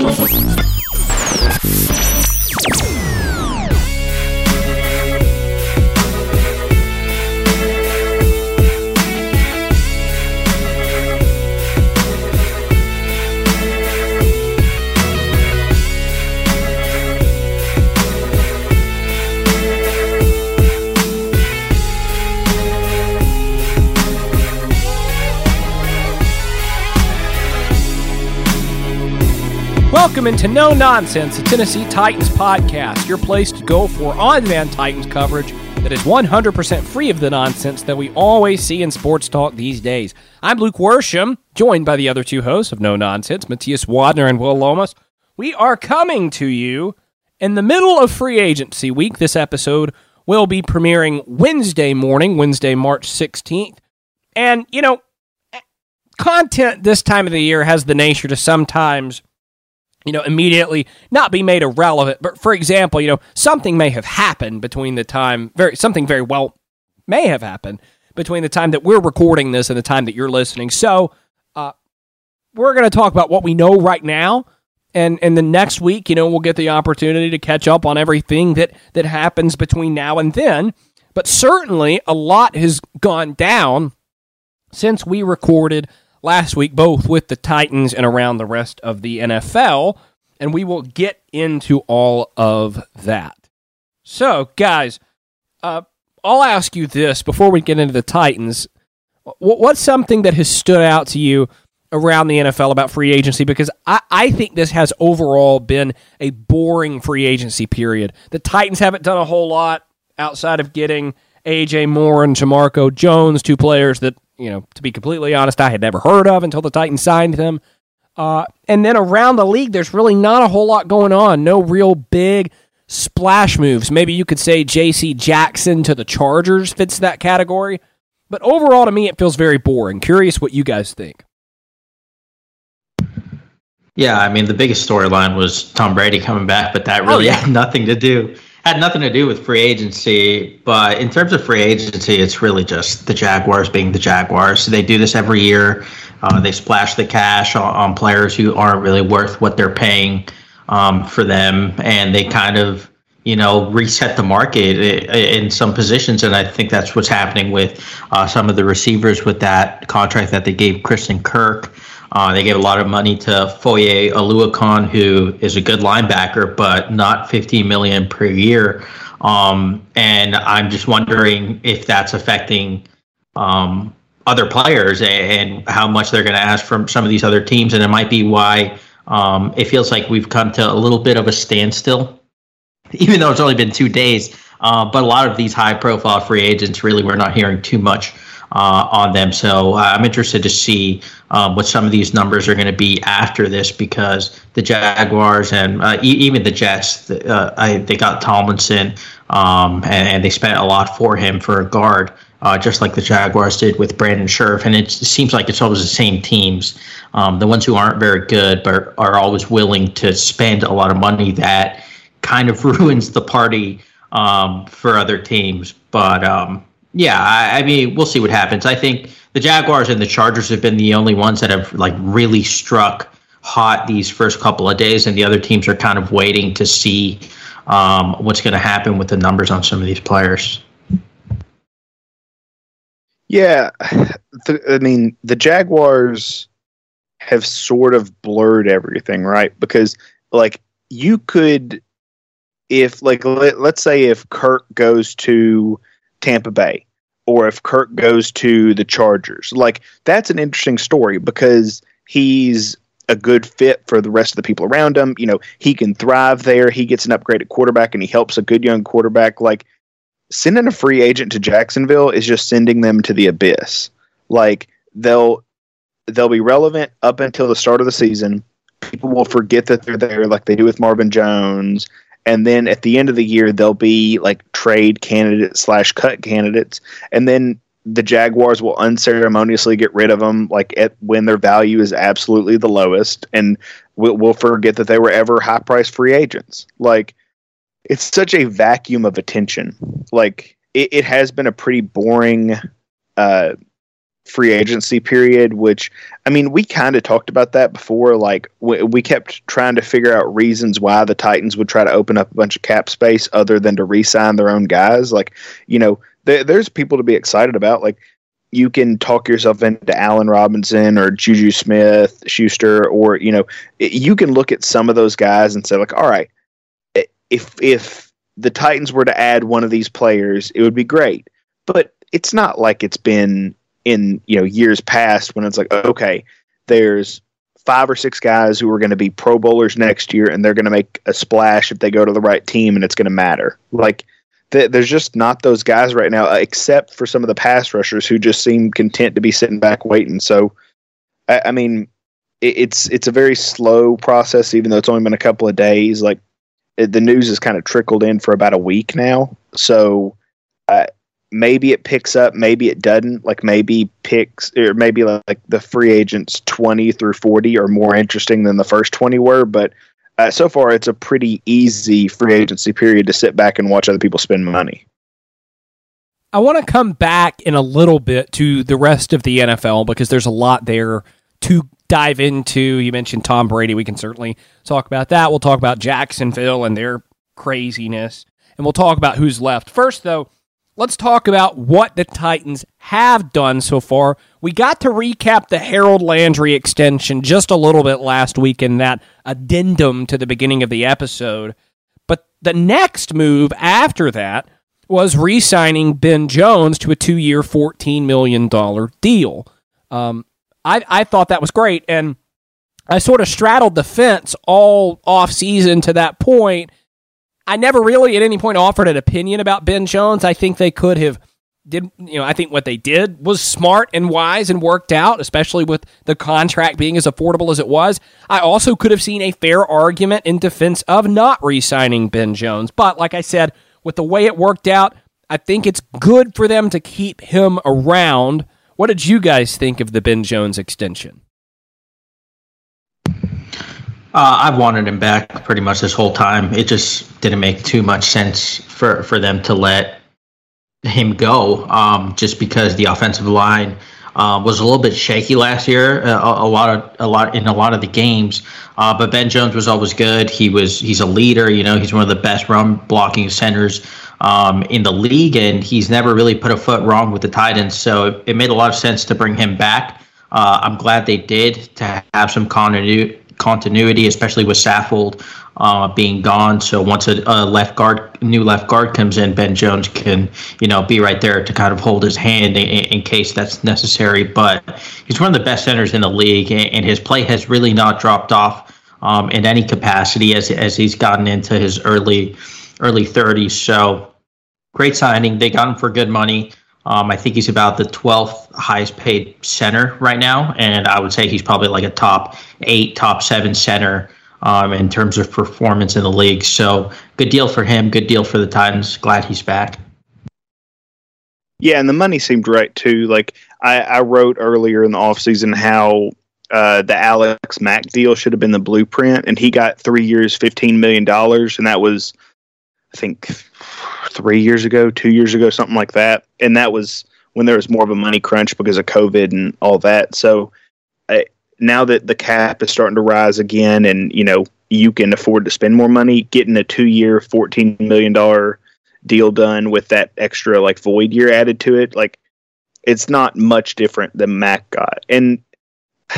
フフフ。Welcome into No Nonsense, the Tennessee Titans podcast, your place to go for on demand Titans coverage that is 100% free of the nonsense that we always see in sports talk these days. I'm Luke Worsham, joined by the other two hosts of No Nonsense, Matthias Wadner and Will Lomas. We are coming to you in the middle of free agency week. This episode will be premiering Wednesday morning, Wednesday, March 16th. And, you know, content this time of the year has the nature to sometimes you know, immediately not be made irrelevant. But for example, you know, something may have happened between the time, very something very well may have happened between the time that we're recording this and the time that you're listening. So, uh, we're going to talk about what we know right now, and and the next week, you know, we'll get the opportunity to catch up on everything that that happens between now and then. But certainly, a lot has gone down since we recorded last week, both with the Titans and around the rest of the NFL. And we will get into all of that. So, guys, uh, I'll ask you this before we get into the Titans. What's something that has stood out to you around the NFL about free agency? Because I, I think this has overall been a boring free agency period. The Titans haven't done a whole lot outside of getting AJ Moore and Jamarco Jones, two players that you know, to be completely honest, I had never heard of until the Titans signed him. Uh, and then around the league, there's really not a whole lot going on. No real big splash moves. Maybe you could say J.C. Jackson to the Chargers fits that category. But overall, to me, it feels very boring. Curious what you guys think. Yeah, I mean, the biggest storyline was Tom Brady coming back, but that oh, really oh, yeah. had nothing to do had nothing to do with free agency, but in terms of free agency, it's really just the Jaguars being the Jaguars. They do this every year. Uh, they splash the cash on, on, players who aren't really worth what they're paying um, for them, and they kind of, you know, reset the market in some positions. And I think that's what's happening with uh, some of the receivers with that contract that they gave Christian Kirk. Uh, they gave a lot of money to Foye Oluokun, who is a good linebacker, but not 15 million per year. Um, and I'm just wondering if that's affecting um, other players and how much they're going to ask from some of these other teams. And it might be why um, it feels like we've come to a little bit of a standstill, even though it's only been two days. Uh, but a lot of these high profile free agents, really, we're not hearing too much uh, on them. So uh, I'm interested to see um, what some of these numbers are going to be after this because the Jaguars and uh, e- even the Jets, uh, I, they got Tomlinson um, and, and, they spent a lot for him for a guard. Uh, just like the Jaguars did with Brandon Scherff, and it seems like it's always the same teams, um, the ones who aren't very good but are always willing to spend a lot of money. That kind of ruins the party um, for other teams. But um, yeah, I, I, mean, we'll see what happens. I think the Jaguars and the Chargers have been the only ones that have like really struck hot these first couple of days, and the other teams are kind of waiting to see um, what's going to happen with the numbers on some of these players. Yeah, the, I mean, the Jaguars have sort of blurred everything, right? Because like you could, if like let, let's say if Kirk goes to Tampa Bay or if Kirk goes to the Chargers. Like that's an interesting story because he's a good fit for the rest of the people around him. You know, he can thrive there. He gets an upgraded quarterback and he helps a good young quarterback. Like sending a free agent to Jacksonville is just sending them to the abyss. Like they'll they'll be relevant up until the start of the season people will forget that they're there, like they do with Marvin Jones. And then at the end of the year, they'll be like trade candidates slash cut candidates. And then the Jaguars will unceremoniously get rid of them, like at when their value is absolutely the lowest, and we'll, we'll forget that they were ever high price free agents. Like it's such a vacuum of attention. Like it, it has been a pretty boring uh, free agency period. Which I mean, we kind of talked about that before. Like we, we kept trying to figure out reasons why the Titans would try to open up a bunch of cap space other than to re-sign their own guys. Like you know, th- there's people to be excited about. Like you can talk yourself into Allen Robinson or Juju Smith Schuster, or you know, you can look at some of those guys and say like, all right, if if the Titans were to add one of these players, it would be great. But it's not like it's been in you know years past when it's like okay, there's five or six guys who are going to be Pro Bowlers next year, and they're going to make a splash if they go to the right team, and it's going to matter. Like th- there's just not those guys right now, except for some of the pass rushers who just seem content to be sitting back waiting. So, I, I mean, it, it's it's a very slow process, even though it's only been a couple of days. Like it, the news has kind of trickled in for about a week now, so. Uh, maybe it picks up, maybe it doesn't. Like maybe picks or maybe like the free agents twenty through forty are more interesting than the first twenty were. But uh, so far, it's a pretty easy free agency period to sit back and watch other people spend money. I want to come back in a little bit to the rest of the NFL because there's a lot there to dive into. You mentioned Tom Brady. We can certainly talk about that. We'll talk about Jacksonville and their craziness, and we'll talk about who's left. First, though, let's talk about what the Titans have done so far. We got to recap the Harold Landry extension just a little bit last week in that addendum to the beginning of the episode. But the next move after that was re signing Ben Jones to a two year, $14 million deal. Um, I, I thought that was great. And I sort of straddled the fence all off season to that point I never really at any point offered an opinion about Ben Jones. I think they could have did you know I think what they did was smart and wise and worked out, especially with the contract being as affordable as it was. I also could have seen a fair argument in defense of not re-signing Ben Jones, but like I said, with the way it worked out, I think it's good for them to keep him around. What did you guys think of the Ben Jones extension? Uh, I've wanted him back pretty much this whole time. It just didn't make too much sense for, for them to let him go, um, just because the offensive line uh, was a little bit shaky last year. Uh, a, lot of a lot in a lot of the games, uh, but Ben Jones was always good. He was he's a leader. You know, he's one of the best run blocking centers um, in the league, and he's never really put a foot wrong with the Titans. So it, it made a lot of sense to bring him back. Uh, I'm glad they did to have some continuity continuity, especially with Saffold uh, being gone. So once a, a, left guard, new left guard comes in, Ben Jones can, you know, be right there to kind of hold his hand in, in case that's necessary. But he's one of the best centers in the league, and his play has really not dropped off um, in any capacity as as he's gotten into his early early 30s. So great signing. They got him for good money. Um, I think he's about the 12th highest paid center right now, and I would say he's probably like a top eight, top seven center um, in terms of performance in the league. So good deal for him. Good deal for the Titans. Glad he's back. Yeah, and the money seemed right too. Like I, I wrote earlier in the offseason how uh, the Alex Mack deal should have been the blueprint, and he got three years, fifteen million dollars, and that was, I think, three years ago, two years ago, something like that. And that was when there was more of a money crunch because of COVID and all that. So I, now that the cap is starting to rise again, and you know you can afford to spend more money, getting a two-year, fourteen million dollar deal done with that extra like void year added to it, like it's not much different than Mack got. And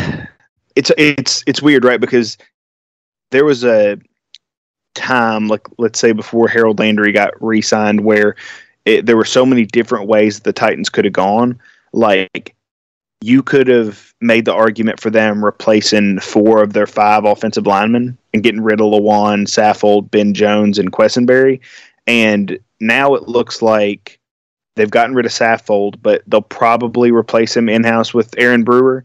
it's it's it's weird, right? Because there was a time, like let's say before Harold Landry got re-signed, where it, there were so many different ways the Titans could have gone. Like you could have made the argument for them replacing four of their five offensive linemen and getting rid of Lewan, Saffold, Ben Jones, and Quessenberry. And now it looks like they've gotten rid of Saffold, but they'll probably replace him in house with Aaron Brewer.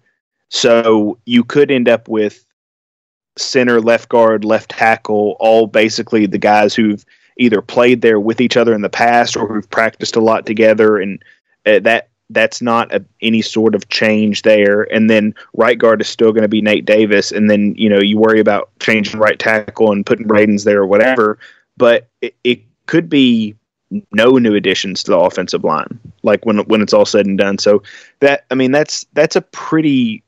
So you could end up with center, left guard, left tackle, all basically the guys who've either played there with each other in the past or who've practiced a lot together, and uh, that that's not a, any sort of change there. And then right guard is still going to be Nate Davis, and then you know you worry about changing right tackle and putting Braden's there or whatever, but it, it could be no new additions to the offensive line like when when it's all said and done. So that i mean that's that's a pretty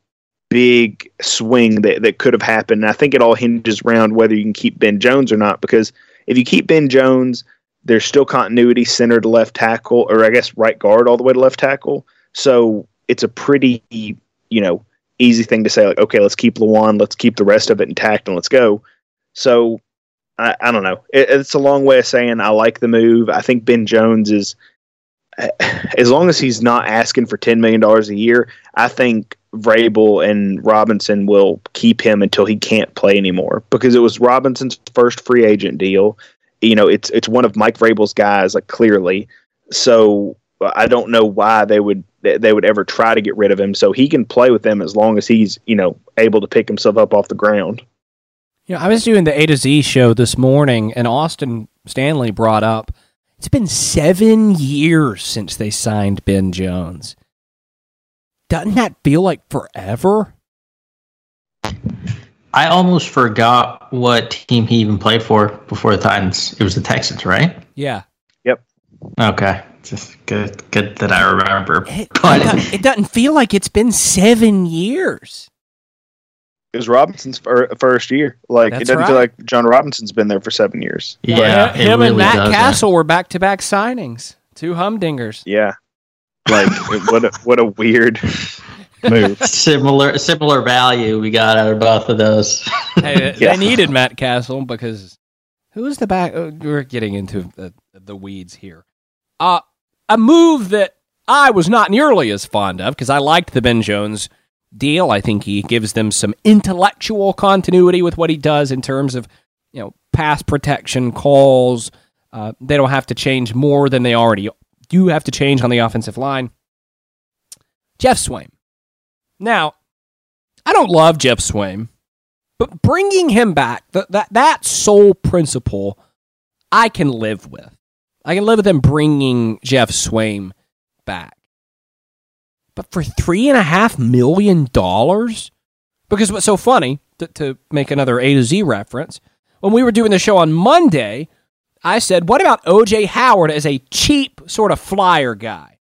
big swing that, that could have happened And i think it all hinges around whether you can keep ben jones or not because if you keep ben jones there's still continuity center to left tackle or i guess right guard all the way to left tackle so it's a pretty you know easy thing to say like okay let's keep Lewan, let's keep the rest of it intact and let's go so I, I don't know. It, it's a long way of saying I like the move. I think Ben Jones is, as long as he's not asking for ten million dollars a year, I think Vrabel and Robinson will keep him until he can't play anymore because it was Robinson's first free agent deal. You know, it's it's one of Mike Vrabel's guys, like clearly. So I don't know why they would they would ever try to get rid of him. So he can play with them as long as he's you know able to pick himself up off the ground. You know, I was doing the A to Z show this morning, and Austin Stanley brought up it's been seven years since they signed Ben Jones. Doesn't that feel like forever? I almost forgot what team he even played for before the Titans. It was the Texans, right? Yeah. Yep. Okay. Just good, good that I remember. It, it, doesn't, it doesn't feel like it's been seven years. It was Robinson's first year. Like That's it doesn't right. feel like Jon Robinson's been there for seven years. Yeah, him really and Matt Cassel were back to back signings. Two humdingers. Yeah, like what a what a weird move. Similar similar value we got out of both of those. hey, yeah. they needed Matt Cassel because who's the back? Oh, we're getting into the, the weeds here. Uh a move that I was not nearly as fond of because I liked the Ben Jones deal. I think he gives them some intellectual continuity with what he does in terms of, you know, pass protection calls. Uh, they don't have to change more than they already do have to change on the offensive line. Geoff Swaim. Now, I don't love Geoff Swaim, but bringing him back, that, that, that sole principle, I can live with. I can live with them bringing Geoff Swaim back. But for three and a half million dollars? Because what's so funny, to, to make another A to Z reference, when we were doing the show on Monday, I said, What about OJ Howard as a cheap sort of flyer guy?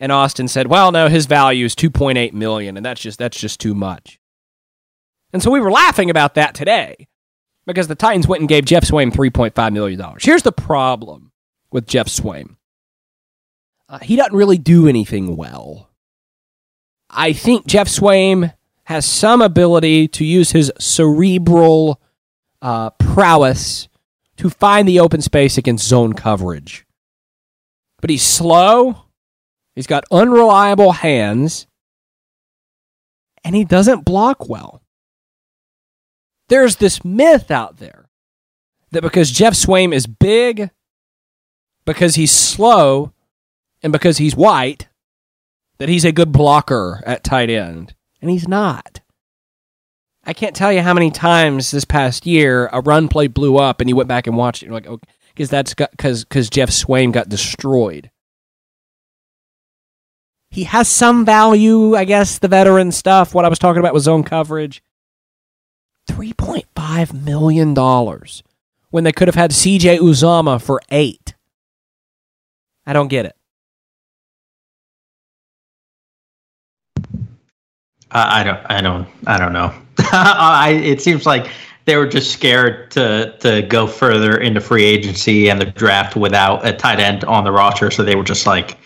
And Austin said, Well, no, his value is 2.8 million, and that's just that's just too much. And so we were laughing about that today because the Titans went and gave Geoff Swaim $3.5 million. Here's the problem with Geoff Swaim uh, he doesn't really do anything well. I think Geoff Swaim has some ability to use his cerebral uh, prowess to find the open space against zone coverage. But he's slow, he's got unreliable hands, and he doesn't block well. There's this myth out there that because Geoff Swaim is big, because he's slow, and because he's white, that he's a good blocker at tight end, and he's not. I can't tell you how many times this past year a run play blew up and you went back and watched it. And like, okay, because that's because because Geoff Swaim got destroyed. He has some value, I guess. The veteran stuff. What I was talking about was zone coverage. Three point five million dollars when they could have had C.J. Uzomah for eight. I don't get it. I don't. I don't. I don't know. I, it seems like they were just scared to to go further into free agency and the draft without a tight end on the roster, so they were just like,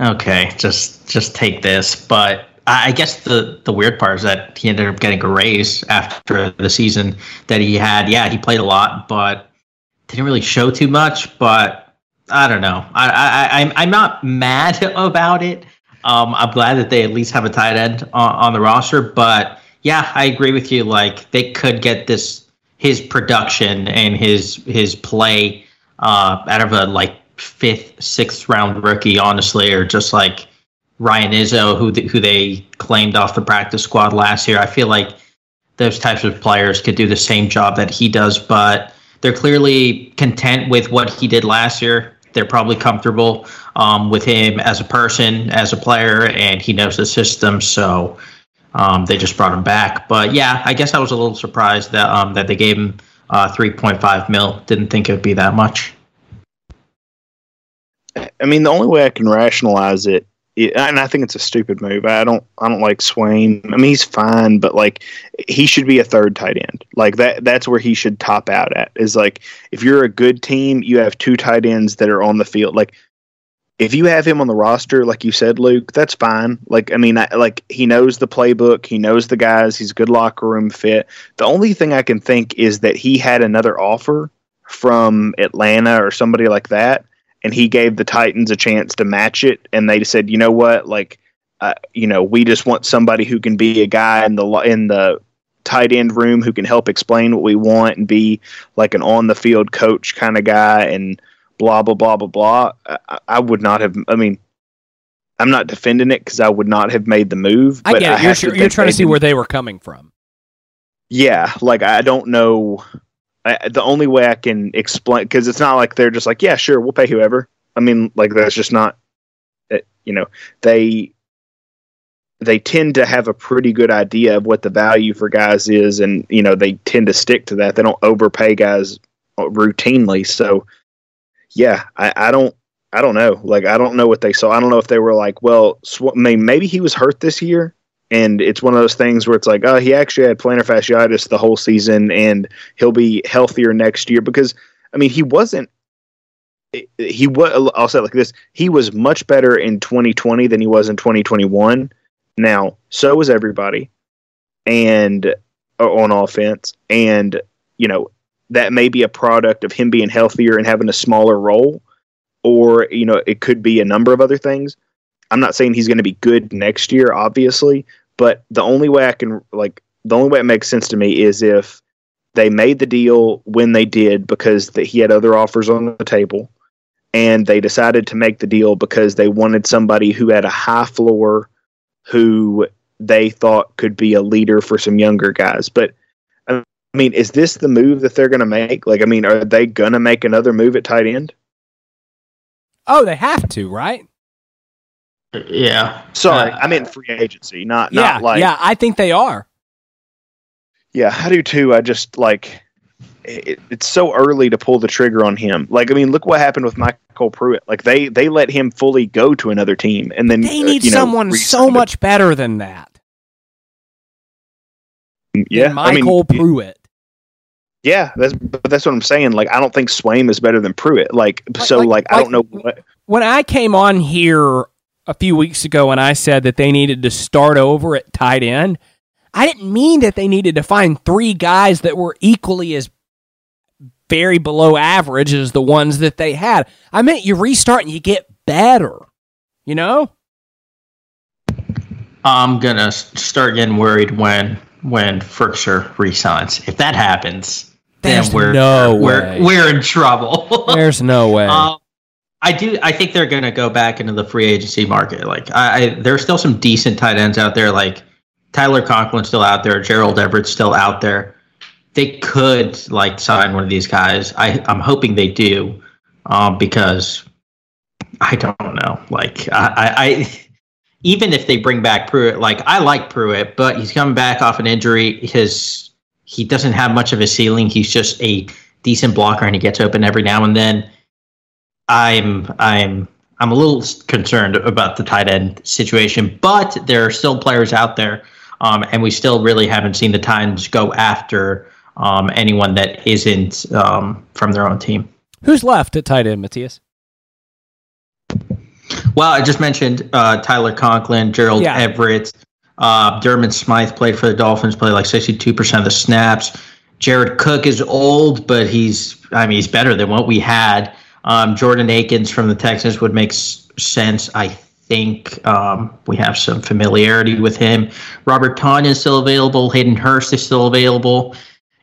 okay, just just take this. But I guess the the weird part is that he ended up getting a raise after the season that he had. Yeah, he played a lot, but didn't really show too much. But I don't know. I I I'm I'm not mad about it. Um, I'm glad that they at least have a tight end on, on the roster, but yeah, I agree with you. Like they could get this his production and his his play uh, out of a like fifth, sixth round rookie, honestly, or just like Ryan Izzo, who th- who they claimed off the practice squad last year. I feel like those types of players could do the same job that he does, but they're clearly content with what he did last year. They're probably comfortable um, with him as a person, as a player, and he knows the system. So um, they just brought him back. But yeah, I guess I was a little surprised that um, that they gave him uh, 3.5 mil. Didn't think it would be that much. I mean, the only way I can rationalize it, and I think it's a stupid move. I don't, I don't like Swaim. I mean, he's fine, but like, he should be a third tight end. Like that, that's where he should top out at. Is like, if you're a good team, you have two tight ends that are on the field. Like, if you have him on the roster, like you said, Luke, that's fine. Like, I mean, I, like he knows the playbook, he knows the guys, he's a good locker room fit. The only thing I can think is that he had another offer from Atlanta or somebody like that and he gave the Titans a chance to match it, and they said, you know what, like, uh, you know, we just want somebody who can be a guy in the in the tight end room who can help explain what we want and be like an on the field coach kind of guy and blah blah blah blah blah. I, I would not have. I mean, I'm not defending it because I would not have made the move. I get it. you're, you're trying to see where they were coming from. Yeah, like I don't know I, the only way I can explain because it's not like they're just like, yeah, sure, we'll pay whoever. I mean, like that's just not, it, eh, you know, they they tend to have a pretty good idea of what the value for guys is, and you know they tend to stick to that. They don't overpay guys routinely. So, yeah, I, I don't. I don't know. Like, I don't know what they saw. I don't know if they were like, well, sw- maybe he was hurt this year, and it's one of those things where it's like, oh, he actually had plantar fasciitis the whole season, and he'll be healthier next year because I mean he wasn't. He was. I'll say like this: he was much better in 2020 than he was in 2021. Now, so was everybody, and uh, on offense, and you know that may be a product of him being healthier and having a smaller role, or you know it could be a number of other things. I'm not saying he's going to be good next year, obviously, but the only way I can like the only way it makes sense to me is if they made the deal when they did because that he had other offers on the table, and they decided to make the deal because they wanted somebody who had a high floor, who they thought could be a leader for some younger guys. But I mean, is this the move that they're going to make? Like, I mean, are they going to make another move at tight end? Oh, they have to, right? Yeah. Sorry, uh, I meant free agency, not yeah, not like yeah. I think they are. Yeah, I do too. I just like it, it's so early to pull the trigger on him. Like, I mean, look what happened with MyCole Pruitt. Like they they let him fully go to another team, and then they uh, need uh, someone know, so much better than that. Yeah, MyCole I mean, Pruitt. Yeah, that's but that's what I'm saying. Like, I don't think Swaim is better than Pruitt. Like, so like, like I don't know what. When I came on here a few weeks ago and I said that they needed to start over at tight end, I didn't mean that they needed to find three guys that were equally as very below average as the ones that they had. I meant you restart and you get better, you know? I'm gonna start getting worried when when Firkser resigns. If that happens, There's then we're no we're, we're in trouble. There's no way. Um, I do. I think they're going to go back into the free agency market. Like, I, I there's still some decent tight ends out there. Like Tyler Conklin's still out there. Gerald Everett's still out there. They could like sign one of these guys. I I'm hoping they do, um, because I don't know. Like I, I, I even if they bring back Pruitt, like I like Pruitt, but he's coming back off an injury. His he doesn't have much of a ceiling. He's just a decent blocker, and he gets open every now and then I'm I'm I'm a little concerned about the tight end situation, but there are still players out there, um, and we still really haven't seen the Titans go after um, anyone that isn't um, from their own team. Who's left at tight end, Matthias? Well, I just mentioned uh, Tyler Conklin, Gerald yeah. Everett, uh, Durham Smythe played for the Dolphins, played like 62% of the snaps. Jared Cook is old, but he's I mean he's better than what we had. Um, Jordan Akins from the Texans would make s- sense. I think um, we have some familiarity with him. Robert Tonyan is still available. Hayden Hurst is still available.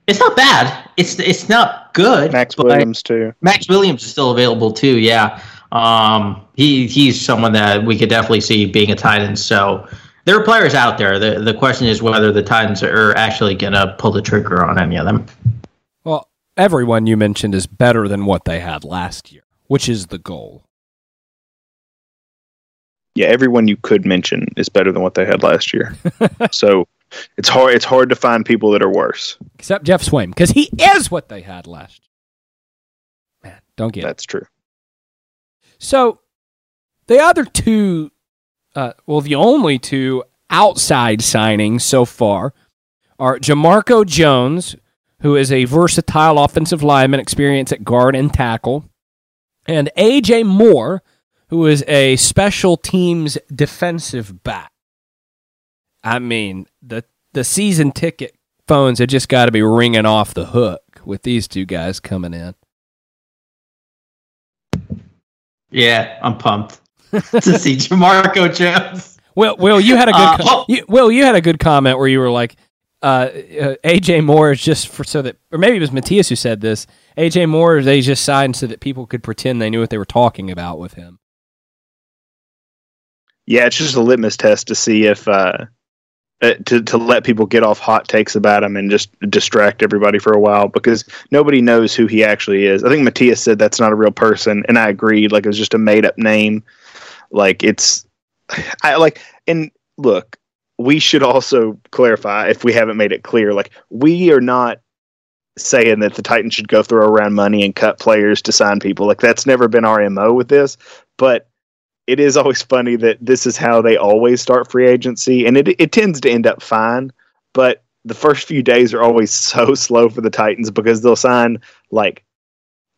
It's not bad. It's it's not good. Maxx Williams too. Maxx Williams is still available too. Yeah. Um, he he's someone that we could definitely see being a tight end. So there are players out there. The the question is whether the Titans are actually going to pull the trigger on any of them. Well, everyone you mentioned is better than what they had last year, which is the goal. Yeah, everyone you could mention is better than what they had last year. so it's hard. It's hard to find people that are worse. Except Geoff Swaim, because he is what they had last year. Man, don't get That's it. true. So the other two, uh, well, the only two outside signings so far are Jamarco Jones, who is a versatile offensive lineman, experience at guard and tackle, and AJ Moore, who is a special teams defensive back. I mean, the the season ticket phones have just got to be ringing off the hook with these two guys coming in. Yeah, I'm pumped to see Jamarco Jones. Well, Will, you had a good Uh, co- oh. you, Will, you had a good comment where you were like, uh, uh, AJ Moore is just for so that, or maybe it was Matthias who said this. AJ Moore, they just signed so that people could pretend they knew what they were talking about with him. Yeah, it's just a litmus test to see if uh, uh, to to let people get off hot takes about him and just distract everybody for a while because nobody knows who he actually is. I think Matthias said that's not a real person, and I agreed. Like it was just a made up name. Like it's, I like and look, we should also clarify if we haven't made it clear. Like we are not saying that the Titans should go throw around money and cut players to sign people. Like that's never been our mo with this, but it is always funny that this is how they always start free agency, and it it tends to end up fine. But the first few days are always so slow for the Titans because they'll sign like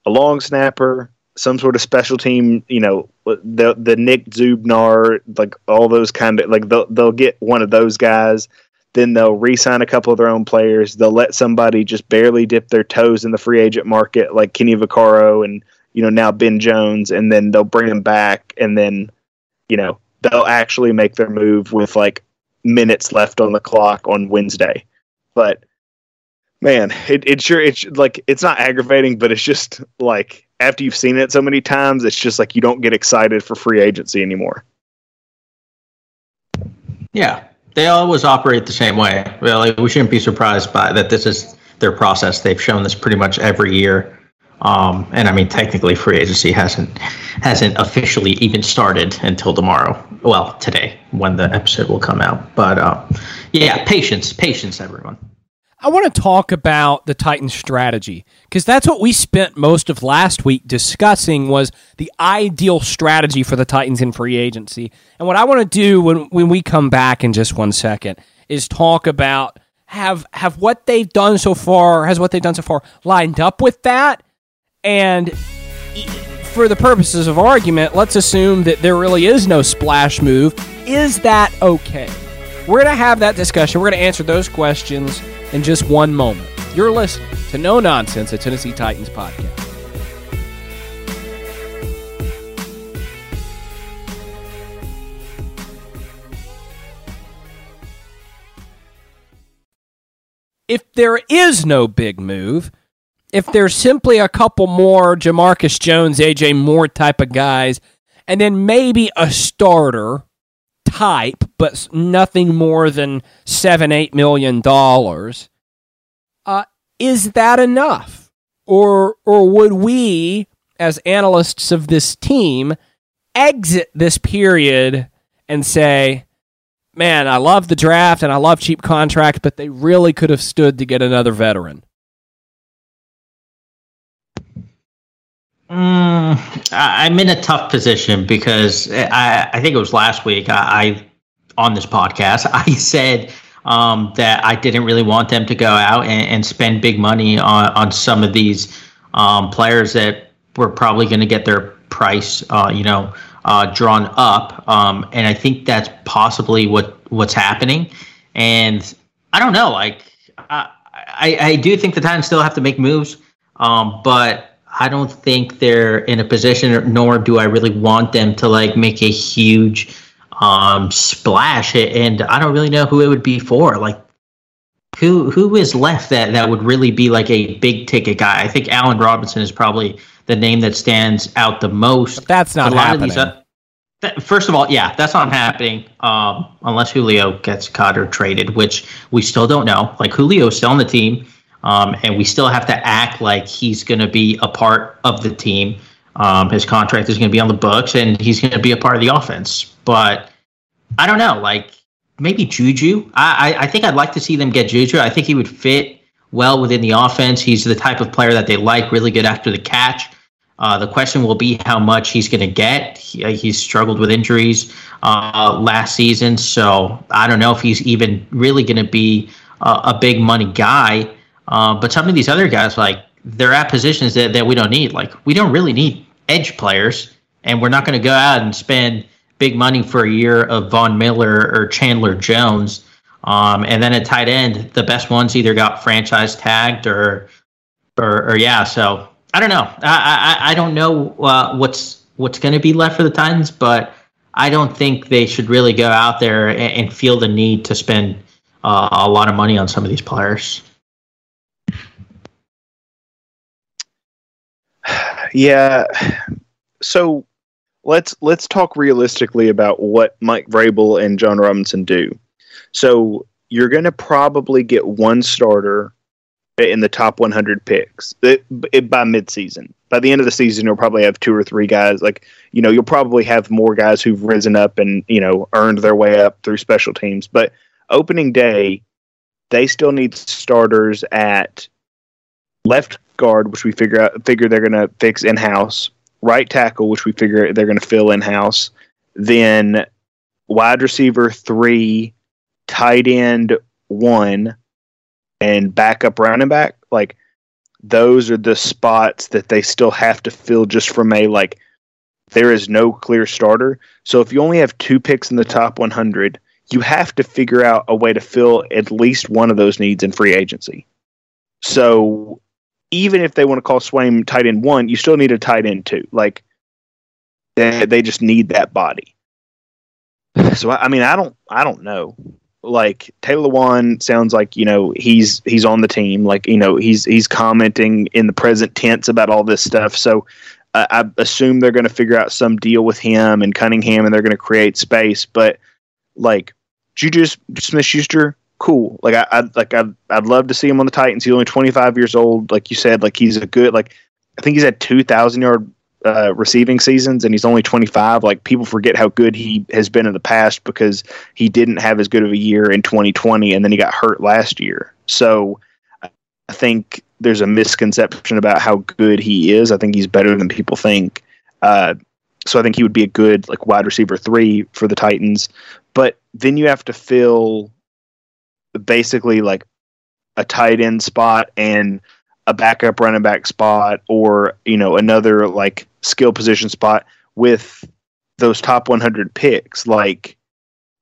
a long snapper, some sort of special team, you know, the the Nick Dzubnar, like all those kind of like they'll they'll get one of those guys. Then they'll re-sign a couple of their own players. They'll let somebody just barely dip their toes in the free agent market, like Kenny Vaccaro and you know now Ben Jones, and then they'll bring him back, and then you know they'll actually make their move with like minutes left on the clock on Wednesday. But man, it it sure it's like it's not aggravating, but it's just like after you've seen it so many times, it's just like you don't get excited for free agency anymore. Yeah, they always operate the same way. Like, we shouldn't be surprised by that. This is their process. They've shown this pretty much every year. Um, and I mean, technically, free agency hasn't hasn't officially even started until tomorrow. Well, today when the episode will come out. But uh, yeah, patience, patience, everyone. I want to talk about the Titans strategy because that's what we spent most of last week discussing was the ideal strategy for the Titans in free agency. And what I want to do when when we come back in just one second is talk about have have what they've done so far has what they've done so far lined up with that and for the purposes of argument, let's assume that there really is no splash move. Is that okay? We're going to have that discussion. We're going to answer those questions in just one moment. You're listening to No Nonsense, a Tennessee Titans podcast. If there is no big move, if there's simply a couple more Jamarcus Jones, AJ Moore type of guys, and then maybe a starter type, but nothing more than seven, eight million dollars, uh, is that enough? Or or would we, as analysts of this team, exit this period and say, Man, I love the draft and I love cheap contracts, but they really could have stood to get another veteran. Mm, I'm in a tough position because I, I think it was last week I, I on this podcast I said um, that I didn't really want them to go out and, and spend big money on, on some of these um, players that were probably going to get their price, uh, you know, uh, drawn up. Um, and I think that's possibly what what's happening. And I don't know, like I, I, I do think the Titans still have to make moves, um, but I don't think they're in a position, nor do I really want them to like make a huge um, splash. And I don't really know who it would be for. Like, who who is left that that would really be like a big ticket guy? I think Allen Robinson is probably the name that stands out the most. But that's not a lot happening. of these. Uh, First of all, yeah, that's not happening um, unless Julio gets cut or traded, which we still don't know. Like Julio is still on the team, um, and we still have to act like he's going to be a part of the team. Um, his contract is going to be on the books, and he's going to be a part of the offense. But I don't know, like maybe Juju. I, I, I think I'd like to see them get Juju. I think he would fit well within the offense. He's the type of player that they like, really good after the catch. Uh, the question will be how much he's going to get. He, uh, he's struggled with injuries uh, last season, so I don't know if he's even really going to be a, a, big money guy. Uh, but some of these other guys, like they're at positions that, that we don't need. Like we don't really need edge players, and we're not going to go out and spend big money for a year of Von Miller or Chandler Jones. Um, and then at tight end, the best ones either got franchise tagged or, or, or yeah. So I don't know. I I, I don't know uh, what's what's going to be left for the Titans, but I don't think they should really go out there and, and feel the need to spend uh, a lot of money on some of these players. Yeah. So let's let's talk realistically about what Mike Vrabel and Jon Robinson do. So you're going to probably get one starter in the top 100 picks eh, it, it, eh, by midseason. By the end of the season, you'll probably have two or three guys. Like you know, you'll probably have more guys who've risen up and you know earned their way up through special teams. But opening day, they still need starters at left guard, which we figure out figure they're going to fix in house. Right tackle, which we figure they're going to fill in house. Then wide receiver three, tight end one, and backup running back, like those are the spots that they still have to fill just from a like there is no clear starter. So if you only have two picks in the top 100, you have to figure out a way to fill at least one of those needs in free agency. So even if they want to call Swaim tight end one, you still need a tight end two. Like they they just need that body. So I mean I don't I don't know like Taylor Lewan sounds like you know he's he's on the team. Like you know he's he's commenting in the present tense about all this stuff. So I assume they're going to figure out some deal with him and Cunningham, and they're going to create space. But like Juju Smith Schuster, cool. Like I, I like I'd, I'd love to see him on the Titans. He's only 25 years old. Like you said, like he's a good like I think he's had 2,000 yard uh, receiving seasons and he's only 25 like people forget how good he has been in the past because he didn't have as good of a year in 2020 and then he got hurt last year so i think there's a misconception about how good he is i think he's better than people think uh, so i think he would be a good like wide receiver three for the titans but then you have to fill basically like a tight end spot and a backup running back spot or you know another like skill position spot with those top 100 picks. Like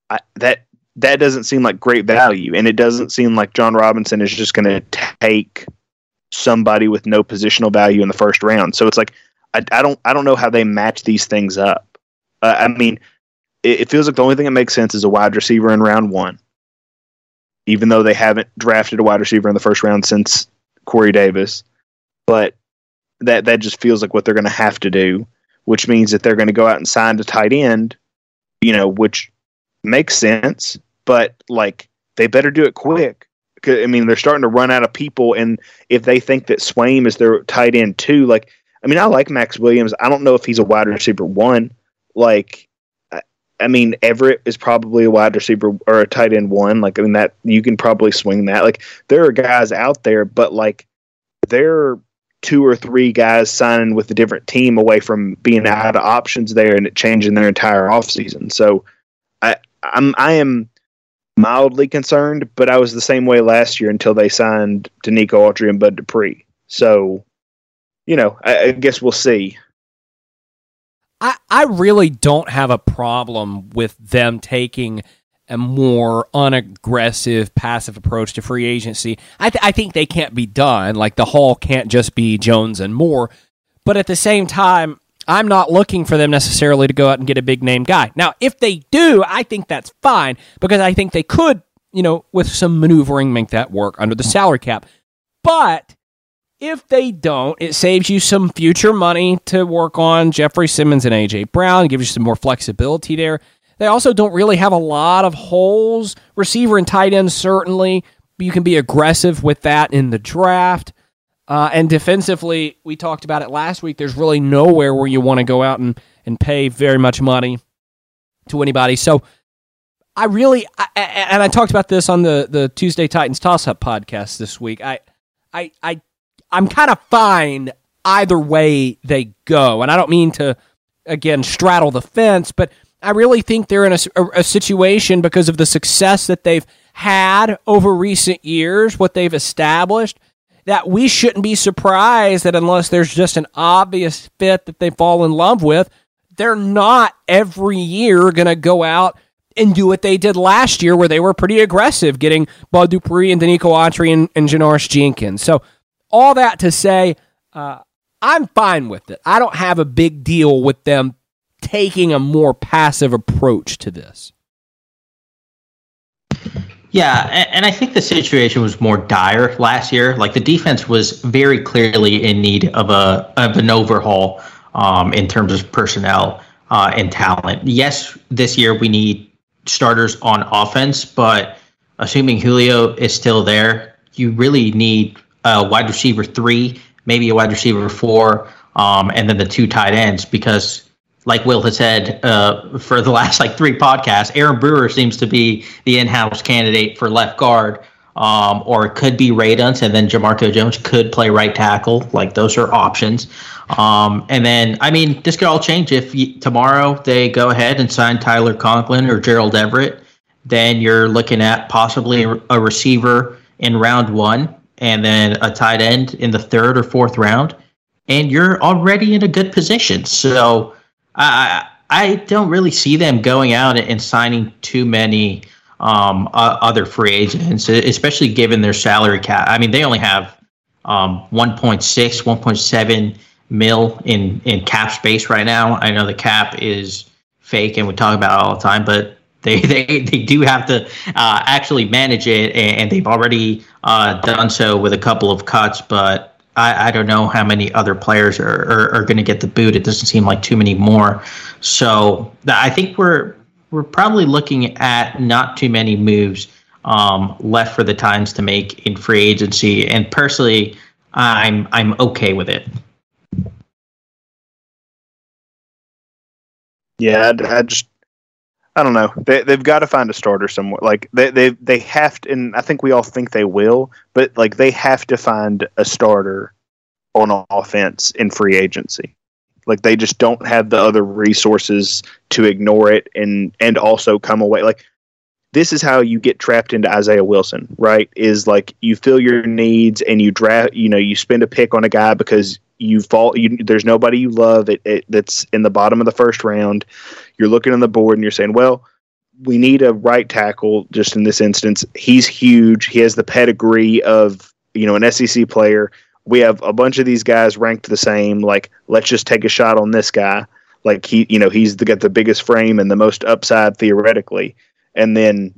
I, that that doesn't seem like great value and it doesn't seem like Jon Robinson is just going to take somebody with no positional value in the first round. So it's like I, I don't I don't know how they match these things up. Uh, I mean it, it feels like the only thing that makes sense is a wide receiver in round 1 even though they haven't drafted a wide receiver in the first round since Corey Davis, but that that just feels like what they're going to have to do, which means that they're going to go out and sign a tight end, you know, which makes sense, but like they better do it quick. I mean, they're starting to run out of people, and if they think that Swaim is their tight end too, like, I mean, I like Maxx Williams. I don't know if he's a wide receiver one. Like, I mean, Everett is probably a wide receiver or a tight end one. Like, I mean, that you can probably swing that. Like, there are guys out there, but like, there are two or three guys signing with a different team away from being out of options there and it changing their entire offseason. So, I I'm I am mildly concerned, but I was the same way last year until they signed Denico Autry and Bud Dupree. So, you know, I, I guess we'll see. I, I really don't have a problem with them taking a more unaggressive, passive approach to free agency. I, th- I think they can't be done. Like the haul can't just be Jones and Moore. But at the same time, I'm not looking for them necessarily to go out and get a big name guy. Now, if they do, I think that's fine because I think they could, you know, with some maneuvering, make that work under the salary cap. But If they don't, it saves you some future money to work on Jeffrey Simmons and AJ Brown, gives you some more flexibility there. They also don't really have a lot of holes. Receiver and tight end, certainly. You can be aggressive with that in the draft. Uh, and defensively, we talked about it last week. There's really nowhere where you want to go out and, and pay very much money to anybody. So I really, I, and I talked about this on the, the Tuesday Titans Toss Up podcast this week. I, I, I, I'm kind of fine either way they go. And I don't mean to, again, straddle the fence, but I really think they're in a, a, a situation because of the success that they've had over recent years, what they've established that we shouldn't be surprised that unless there's just an obvious fit that they fall in love with, they're not every year going to go out and do what they did last year, where they were pretty aggressive, getting Bud Dupree and Denico Autry and, and Janoris Jenkins. So, all that to say, uh, I'm fine with it. I don't have a big deal with them taking a more passive approach to this. Yeah, and I think the situation was more dire last year. Like the defense was very clearly in need of a of an overhaul um, in terms of personnel uh, and talent. Yes, this year we need starters on offense, but assuming Julio is still there, you really need a wide receiver three, maybe a wide receiver four, um, and then the two tight ends because like Will has said uh, for the last like three podcasts, Aaron Brewer seems to be the in-house candidate for left guard, um, or it could be Radunz, and then Jamarco Jones could play right tackle. Like those are options. Um, and then, I mean, this could all change if tomorrow they go ahead and sign Tyler Conklin or Gerald Everett. Then you're looking at possibly a receiver in round one, and then a tight end in the third or fourth round, and you're already in a good position. So I I don't really see them going out and signing too many um, uh, other free agents, especially given their salary cap. I mean, they only have um, 1.6, 1.7 mil in in cap space right now. I know the cap is fake, and we talk about it all the time, but they they, they do have to uh, actually manage it, and, they've already uh, done so with a couple of cuts, but I, I don't know how many other players are, are, are going to get the boot. It doesn't seem like too many more. So I think we're we're probably looking at not too many moves um, left for the Titans to make in free agency. And personally, I'm I'm okay with it. Yeah, I, I just I don't know. They they've got to find a starter somewhere. Like they they they have to, and I think we all think they will. But like they have to find a starter on offense in free agency. Like they just don't have the other resources to ignore it and and also come away like this is how you get trapped into Isaiah Wilson, right? Is like you fill your needs and you draft, you know, you spend a pick on a guy because you fall, you, there's nobody you love it, it, that's in the bottom of the first round. You're looking on the board and you're saying, well, we need a right tackle. Just in this instance, he's huge. He has the pedigree of you know an SEC player we have a bunch of these guys ranked the same. Like, let's just take a shot on this guy. Like he, you know, he's the, got the biggest frame and the most upside theoretically, and then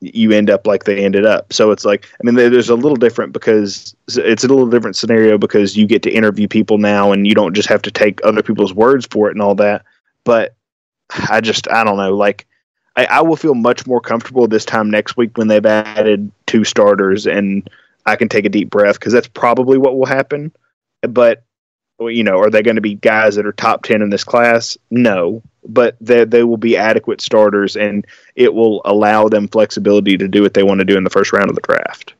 you end up like they ended up. So it's like, I mean, there's a little different because it's a little different scenario because you get to interview people now and you don't just have to take other people's words for it and all that. But I just, I don't know, like. I, I will feel much more comfortable this time next week when they've added two starters and I can take a deep breath because that's probably what will happen. But you know, are they going to be guys that are top ten in this class? No, but they they will be adequate starters, and it will allow them flexibility to do what they want to do in the first round of the draft.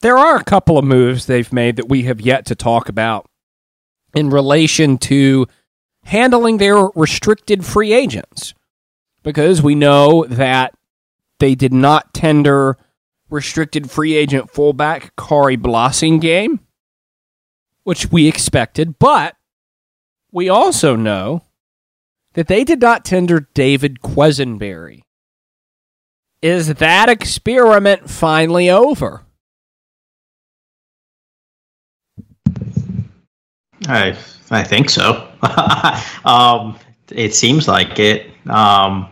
There are a couple of moves they've made that we have yet to talk about in relation to handling their restricted free agents. Because we know that they did not tender restricted free agent fullback Khari Blasingame, which we expected, but we also know that they did not tender David Quessenberry. Is that experiment finally over? I I think so. um, it seems like it. Um,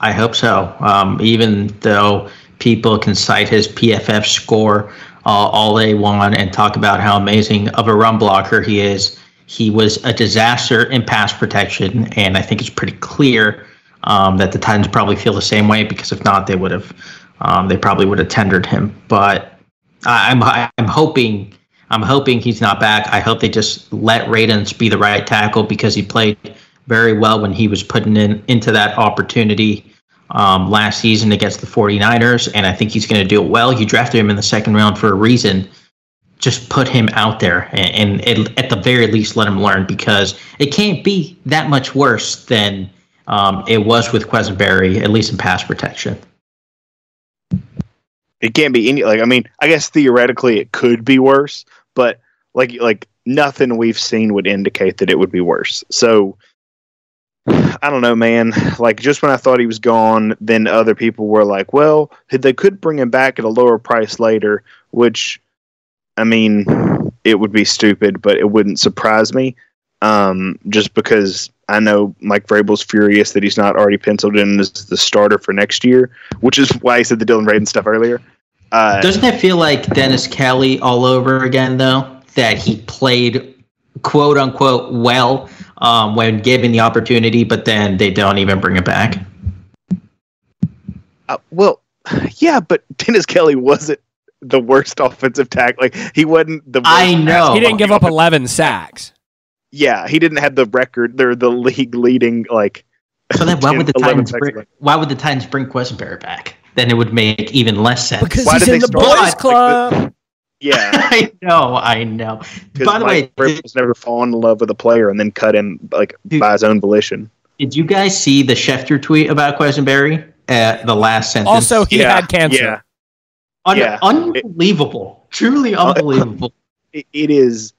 I hope so. Um, even though people can cite his PFF score uh, all they want and talk about how amazing of a run blocker he is. He was a disaster in pass protection, and I think it's pretty clear um, that the Titans probably feel the same way because if not, they would have um, they probably would have tendered him. But I'm I'm hoping I'm hoping he's not back. I hope they just let Radunz be the right tackle because he played very well when he was putting in into that opportunity um, last season against the 49ers, and I think he's going to do it well. You drafted him in the second round for a reason. Just put him out there and, and at the very least let him learn because it can't be that much worse than um, it was with Quessenberry, at least in pass protection. It can't be any like I mean, I guess theoretically it could be worse, but like like nothing we've seen would indicate that it would be worse. So I don't know, man. Like just when I thought he was gone, then other people were like, "Well, they could bring him back at a lower price later," which I mean, it would be stupid, but it wouldn't surprise me. Um, just because I know Mike Vrabel's furious that he's not already penciled in as the starter for next year, which is why he said the Dillon Radunz stuff earlier. Uh, Doesn't it feel like Dennis Kelly all over again, though? That he played quote unquote well um, when given the opportunity, but then they don't even bring it back. Uh, well, yeah, but Dennis Kelly wasn't the worst offensive tackle. Like he wasn't the. I know he didn't give up eleven sacks. Yeah, he didn't have the record. They're the league leading like. So then, why would the Titans bring, why would the Titans bring Quessenberry back? Then it would make even less sense. Because why he's in the boys' club. Like the, yeah, I know, I know. By the Mike way, was never fallen in love with a player and then cut him like dude, by his own volition. Did you guys see the Schefter tweet about Quessenberry? Uh, the last sentence. Also, he yeah, had cancer. Yeah, Un- yeah. unbelievable. It, Truly uh, unbelievable. It, it is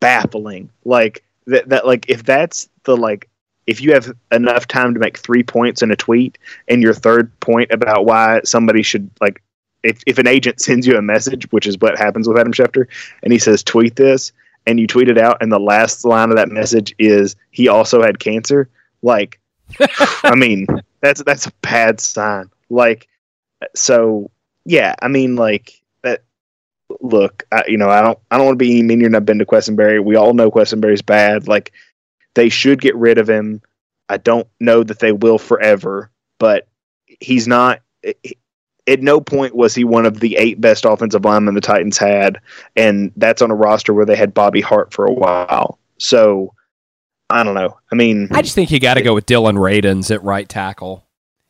baffling. Like that. That like if that's the like if you have enough time to make three points in a tweet and your third point about why somebody should like if, if an agent sends you a message, which is what happens with Adam Schefter, and he says tweet this, and you tweet it out, and the last line of that message is he also had cancer, like, I mean, that's that's a bad sign. Like, so yeah, I mean, like that. Look, I, you know, I don't, I don't want to be mean. You're not been to Quessenberry. We all know Quessenberry's bad. Like, they should get rid of him. I don't know that they will forever, but he's not. Eh, he, at no point was he one of the eight best offensive linemen the Titans had, and that's on a roster where they had Bobby Hart for a while. So I don't know. I mean, I just think you got to go with Dillon Radunz at right tackle.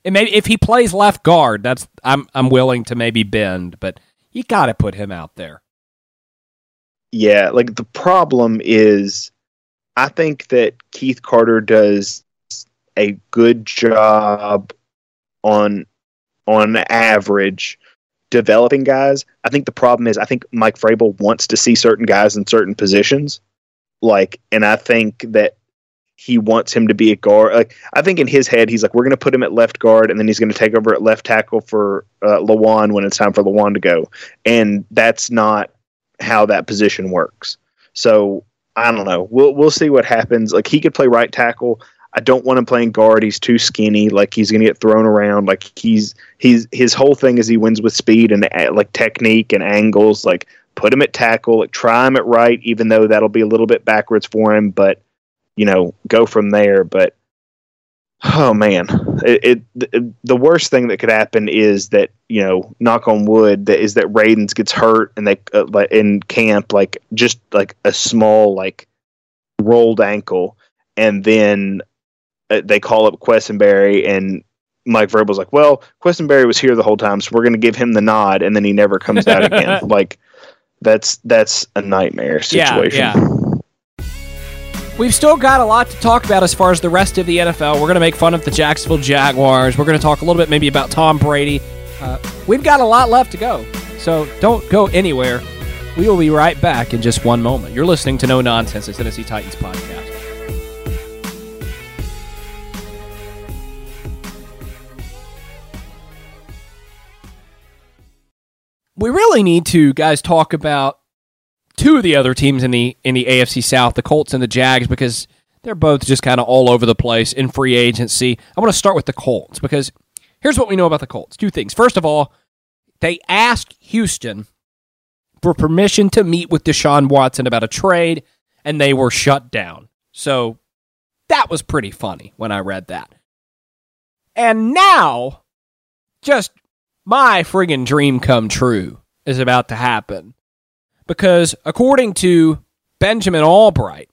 And maybe if he plays left guard, that's I'm I'm willing to maybe bend, but you got to put him out there. Yeah, like the problem is, I think that Keith Carter does a good job on on average developing guys. I think the problem is I think Mike Vrabel wants to see certain guys in certain positions. Like, and I think that he wants him to be a guard. Like, I think in his head, he's like, we're going to put him at left guard, and then he's going to take over at left tackle for uh, Lewan when it's time for Lewan to go. And that's not how that position works. So I don't know. We'll we'll see what happens. Like he could play right tackle. I don't want him playing guard. He's too skinny. Like he's going to get thrown around. Like he's he's his whole thing is he wins with speed and uh, like technique and angles. Like put him at tackle. Like try him at right, even though that'll be a little bit backwards for him. But you know, go from there. But oh man, it, it the worst thing that could happen is that you know, knock on wood, that is that Radunz gets hurt and they uh, in camp like just like a small like rolled ankle and then uh, they call up Quessenberry and Mike Vrabel's like, well, Quessenberry was here the whole time, so we're going to give him the nod, and then he never comes out again. like that's that's a nightmare situation. Yeah, yeah. We've still got a lot to talk about as far as the rest of the NFL. We're going to make fun of the Jacksonville Jaguars. We're going to talk a little bit maybe about Tom Brady. Uh, we've got a lot left to go, so don't go anywhere. We will be right back in just one moment. You're listening to No Nonsense, the Tennessee Titans podcast. we really need to, guys, talk about two of the other teams in the in the AFC South, the Colts and the Jags, because they're both just kind of all over the place in free agency. I want to start with the Colts because here's what we know about the Colts. Two things. First of all, they asked Houston for permission to meet with Deshaun Watson about a trade, and they were shut down. So that was pretty funny when I read that. And now, just my friggin' dream come true is about to happen. Because according to Benjamin Albright,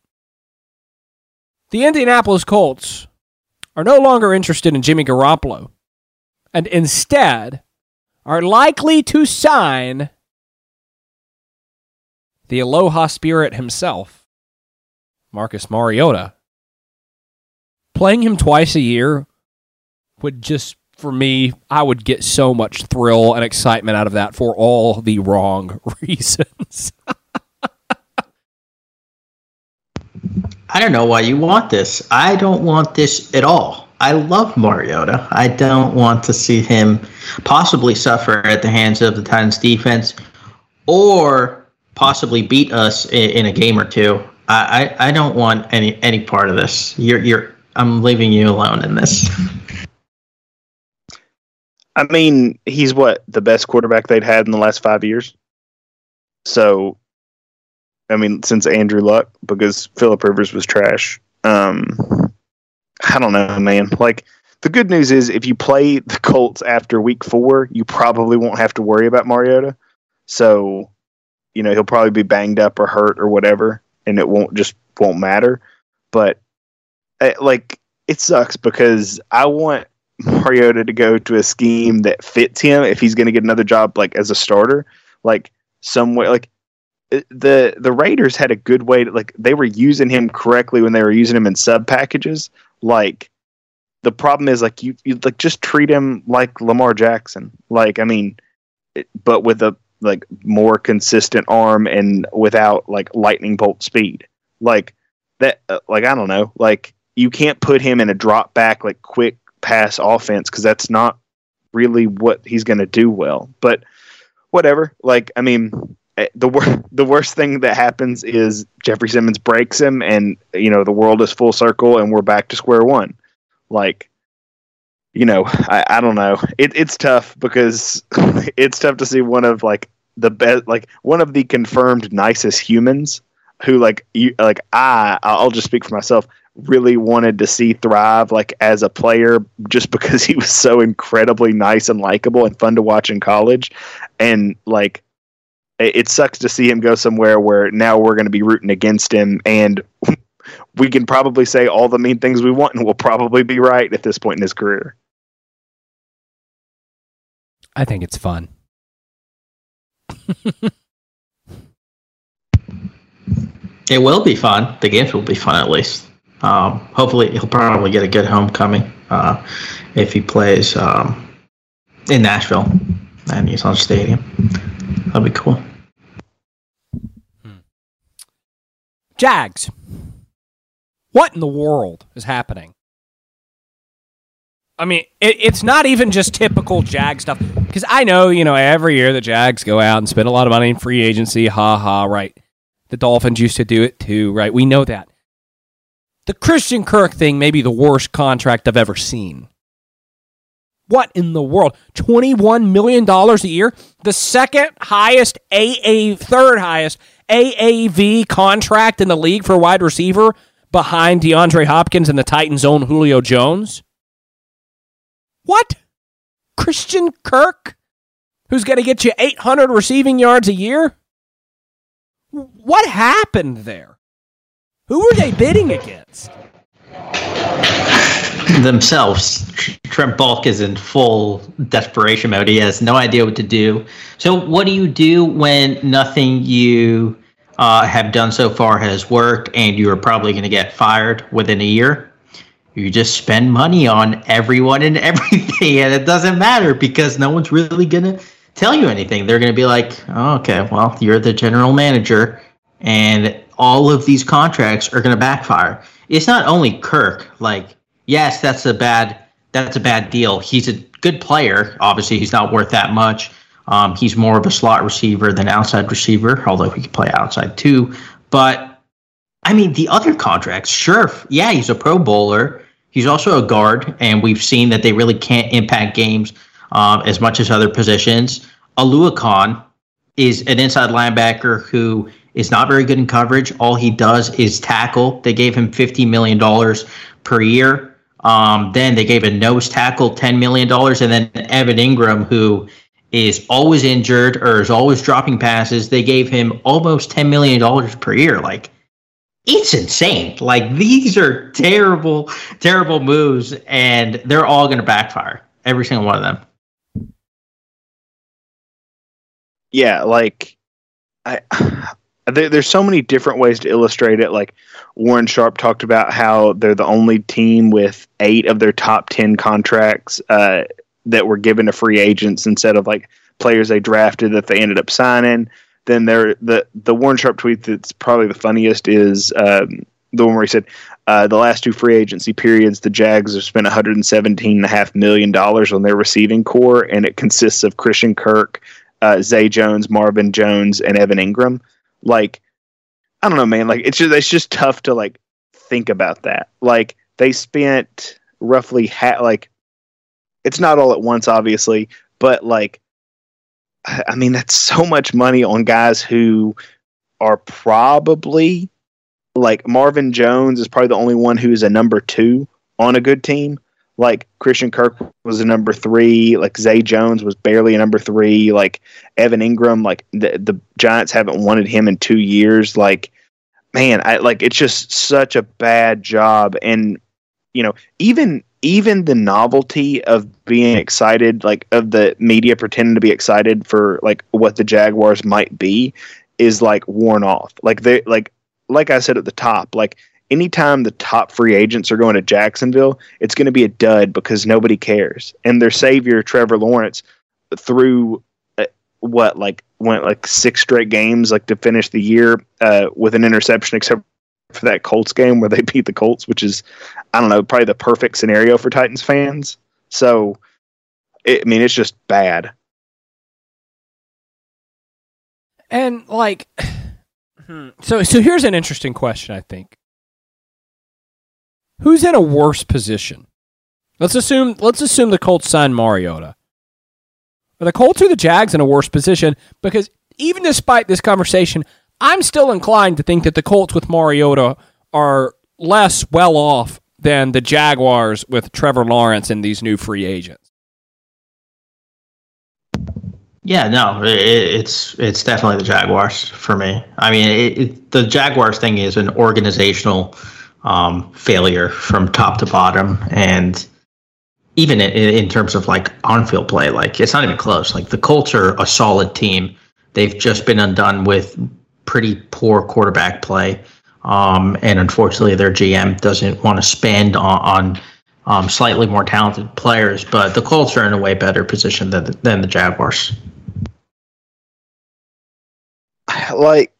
the Indianapolis Colts are no longer interested in Jimmy Garoppolo and instead are likely to sign the Aloha Spirit himself, Marcus Mariota. Playing him twice a year would just, for me, I would get so much thrill and excitement out of that for all the wrong reasons. I don't know why you want this. I don't want this at all. I love Mariota. I don't want to see him possibly suffer at the hands of the Titans defense or possibly beat us in, a game or two. I, I, I, don't want any any part of this. You're you're I'm leaving you alone in this. I mean, he's what the best quarterback they'd had in the last five years. So I mean, since Andrew Luck, because Philip Rivers was trash. Um, I don't know, man. Like the good news is, if you play the Colts after Week Four, you probably won't have to worry about Mariota. So, you know, he'll probably be banged up or hurt or whatever, and it won't just won't matter. But eh, like, it sucks because I want Mariota to go to a scheme that fits him if he's going to get another job, like as a starter, like somewhere like the the Raiders had a good way to like they were using him correctly when they were using him in sub packages. Like the problem is like you, you like just treat him like Lamar Jackson. Like I mean, it, but with a like more consistent arm and without like lightning bolt speed. Like that. Uh, like I don't know. Like you can't put him in a drop back like quick pass offense because that's not really what he's going to do well. But whatever. Like I mean Eh, the wor- the worst thing that happens is Jeffrey Simmons breaks him, and you know the world is full circle, and we're back to square one. Like, you know, I, I don't know. It, it's tough because it's tough to see one of like the best, like one of the confirmed nicest humans who like you like I I'll just speak for myself really wanted to see thrive like as a player just because he was so incredibly nice and likable and fun to watch in college and like it sucks to see him go somewhere where now we're going to be rooting against him and we can probably say all the mean things we want and we'll probably be right at this point in his career. I think it's fun. it will be fun. The games will be fun at least. Um, hopefully, he'll probably get a good homecoming uh, if he plays um, in Nashville and Nissan Stadium. That'd be cool. Hmm. Jags. What in the world is happening? I mean, it, it's not even just typical Jag stuff. Because I know, you know, every year the Jags go out and spend a lot of money in free agency. Ha ha, right. The Dolphins used to do it too, right? We know that. The Christian Kirk thing may be the worst contract I've ever seen. What in the world? $21 million a year? The second highest AA, third highest AAV contract in the league for wide receiver behind DeAndre Hopkins and the Titans' own Julio Jones? What? Christian Kirk? Who's going to get you 800 receiving yards a year? What happened there? Who were they bidding against? themselves. Trent Baalke is in full desperation mode. He has no idea what to do. So, what do you do when nothing you uh, have done so far has worked and you are probably going to get fired within a year? You just spend money on everyone and everything, and it doesn't matter because no one's really going to tell you anything. They're going to be like, oh, okay, well, you're the general manager, and all of these contracts are going to backfire. It's not only Kirk, like, yes, that's a bad that's a bad deal. He's a good player. Obviously, he's not worth that much. Um, he's more of a slot receiver than outside receiver, although he can play outside too. But I mean, the other contracts, sure, yeah, he's a Pro Bowler. He's also a guard, and we've seen that they really can't impact games um, as much as other positions. Oluokun is an inside linebacker who is not very good in coverage. All he does is tackle. They gave him $50 million per year. Um, then they gave a nose tackle $10 million. And then Evan Engram, who is always injured or is always dropping passes, they gave him almost $10 million per year. Like, it's insane. Like, these are terrible, terrible moves, and they're all going to backfire. Every single one of them. Yeah, like, I there, there's so many different ways to illustrate it. Like Warren Sharp talked about how they're the only team with eight of their top ten contracts uh, that were given to free agents instead of like players they drafted that they ended up signing. Then there the the Warren Sharp tweet that's probably the funniest is um, the one where he said uh, the last two free agency periods the Jags have spent 117 and a half million dollars on their receiving corps, and it consists of Christian Kirk, uh, Zay Jones, Marvin Jones, and Evan Engram like I don't know, man. Like it's just it's just tough to like think about that. Like they spent roughly ha- like it's not all at once, obviously, but like I mean that's so much money on guys who are probably like Marvin Jones is probably the only one who is a number two on a good team like Christian Kirk was a number three, like Zay Jones was barely a number three, like Evan Engram, like the the Giants haven't wanted him in two years. Like, man, I like it's just such a bad job. And, you know, even even the novelty of being excited, like of the media pretending to be excited for like what the Jaguars might be, is like worn off. Like they like like I said at the top, like anytime the top free agents are going to Jacksonville, it's going to be a dud because nobody cares. And their savior, Trevor Lawrence, through what like went like six straight games like to finish the year uh, with an interception, except for that Colts game where they beat the Colts, which is I don't know probably the perfect scenario for Titans fans. So, it, I mean, it's just bad. And like, hmm, so so here's an interesting question. I think who's in a worse position? Let's assume let's assume the Colts sign Mariota. Are the Colts or the Jags in a worse position? Because even despite this conversation, I'm still inclined to think that the Colts with Mariota are less well off than the Jaguars with Trevor Lawrence and these new free agents. Yeah, no, it, it's it's definitely the Jaguars for me. I mean, it, it, the Jaguars thing is an organizational um, failure from top to bottom, and even in, in terms of like on-field play, like it's not even close. Like the Colts are a solid team. They've just been undone with pretty poor quarterback play, um, and unfortunately, their GM doesn't want to spend on, on um, slightly more talented players. But the Colts are in a way better position than than the Jaguars. Like,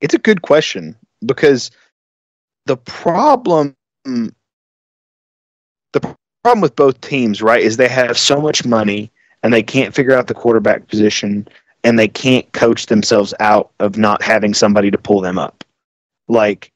it's a good question because the problem the problem with both teams, right, is they have so much money and they can't figure out the quarterback position and they can't coach themselves out of not having somebody to pull them up. Like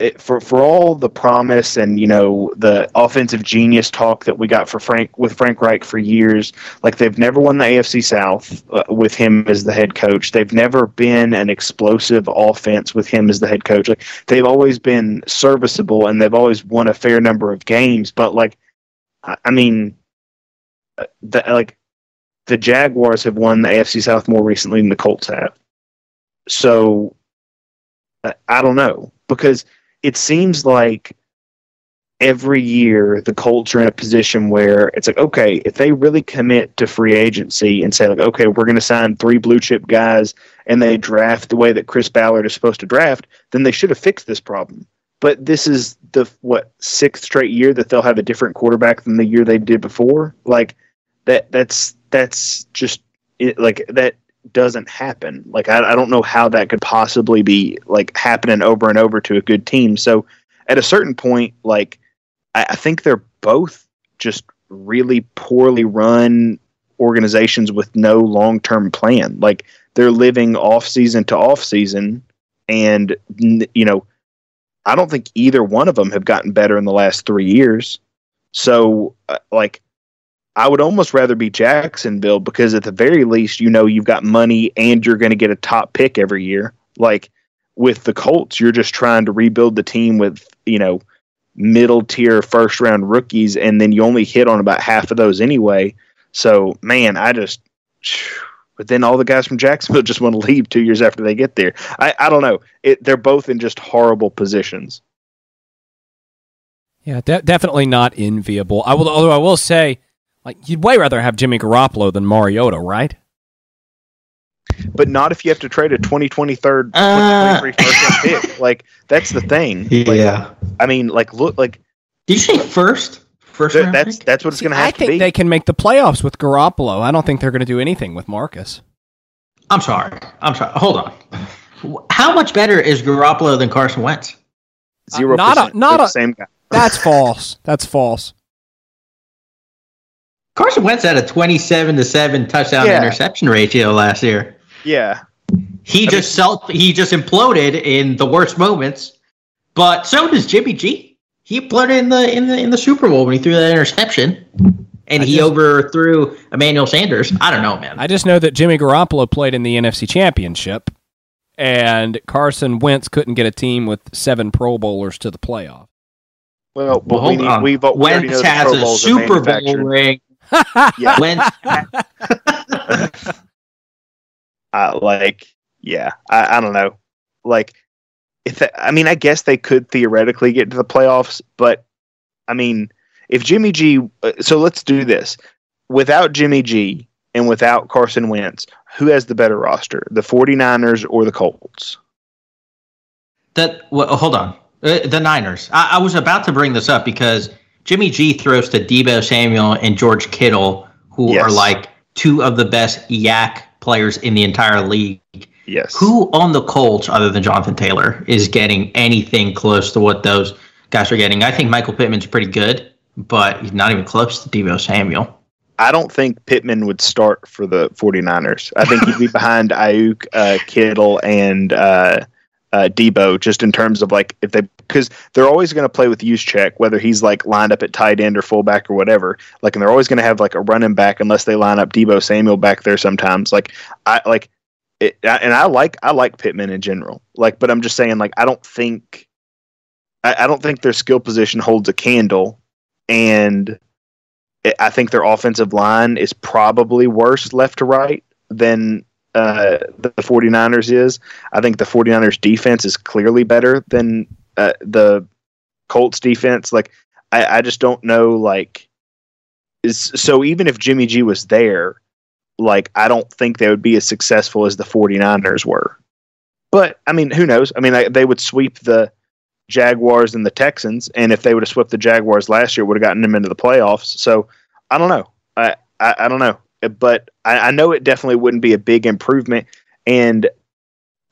it, for for all the promise and you know the offensive genius talk that we got for Frank with Frank Reich for years, like they've never won the AFC South uh, with him as the head coach. They've never been an explosive offense with him as the head coach. Like they've always been serviceable and they've always won a fair number of games. But like, I, I mean, uh, the, like the Jaguars have won the AFC South more recently than the Colts have. So uh, I don't know because it seems like every year the Colts are in a position where it's like, okay, if they really commit to free agency and say like, okay, we're going to sign three blue chip guys and they draft the way that Chris Ballard is supposed to draft, then they should have fixed this problem. But this is the what sixth straight year that they'll have a different quarterback than the year they did before. Like that, that's that's just it, like that doesn't happen. Like I, I don't know how that could possibly be like happening over and over to a good team. So at a certain point, like I, I think they're both just really poorly run organizations with no long term plan. Like they're living off season to off season, and you know, I don't think either one of them have gotten better in the last three years. So, uh, like, I would almost rather be Jacksonville because at the very least, you know, you've got money and you're going to get a top pick every year. Like with the Colts, you're just trying to rebuild the team with, you know, middle tier first round rookies, and then you only hit on about half of those anyway. So, man, I just. But then all the guys from Jacksonville just want to leave two years after they get there. I, I don't know. It, they're both in just horrible positions. Yeah, de- definitely not enviable. I will, although I will say, like you'd way rather have Jimmy Garoppolo than Mariota, right? But not if you have to trade a 2023 uh, first pick. Like that's the thing. Like, yeah. I mean, like look, like. Did you say first? First th- that's pick? that's what it's going to have I think they can make the playoffs with Garoppolo. I don't think they're going to do anything with Marcus. I'm sorry. I'm sorry. Hold on. How much better is Garoppolo than Carson Wentz? Zero. Uh, not a not a same guy. That's false. That's false. Carson Wentz had a 27 to 7 touchdown yeah. interception ratio last year. Yeah. He I just mean, self he just imploded in the worst moments. But so does Jimmy G. He imploded in the in the in the Super Bowl when he threw that interception. And I he just, overthrew Emmanuel Sanders. I don't know, man. I just know that Jimmy Garoppolo played in the NFC Championship and Carson Wentz couldn't get a team with seven Pro Bowlers to the playoff. Well, well we need, we've, we Wentz has a Super Bowl ring. Yeah. Wentz. uh, like, yeah, I, I don't know. Like, if they, I mean, I guess they could theoretically get to the playoffs, but I mean, if Jimmy G, uh, so let's do this without Jimmy G and without Carson Wentz, who has the better roster, the 49ers or the Colts? That well, hold on. Uh, the Niners. I, I, was about to bring this up because Jimmy G throws to Deebo Samuel and George Kittle, who yes. are like two of the best YAC players in the entire league. Yes. Who on the Colts, other than Jonathan Taylor, is getting anything close to what those guys are getting? I think Michael Pittman's pretty good, but he's not even close to Deebo Samuel. I don't think Pittman would start for the 49ers. I think he'd be behind Aiyuk, uh, Kittle, and uh, uh, Deebo, just in terms of like if they because they're always going to play with Juszczyk, whether he's like lined up at tight end or fullback or whatever. Like, and they're always going to have like a running back unless they line up Deebo Samuel back there sometimes. Like, I like it, and I like I like Pittman in general. Like, but I'm just saying, like, I don't think I, I don't think their skill position holds a candle, and I think their offensive line is probably worse left to right than uh, the 49ers is. I think the 49ers defense is clearly better than uh, the Colts defense. Like, I, I just don't know. Like, is, so even if Jimmy G was there, like, I don't think they would be as successful as the 49ers were. But I mean, who knows? I mean, I, they would sweep the Jaguars and the Texans, and if they would have swept the Jaguars last year, would have gotten them into the playoffs. So I don't know. I I, I don't know, but I, I know it definitely wouldn't be a big improvement. And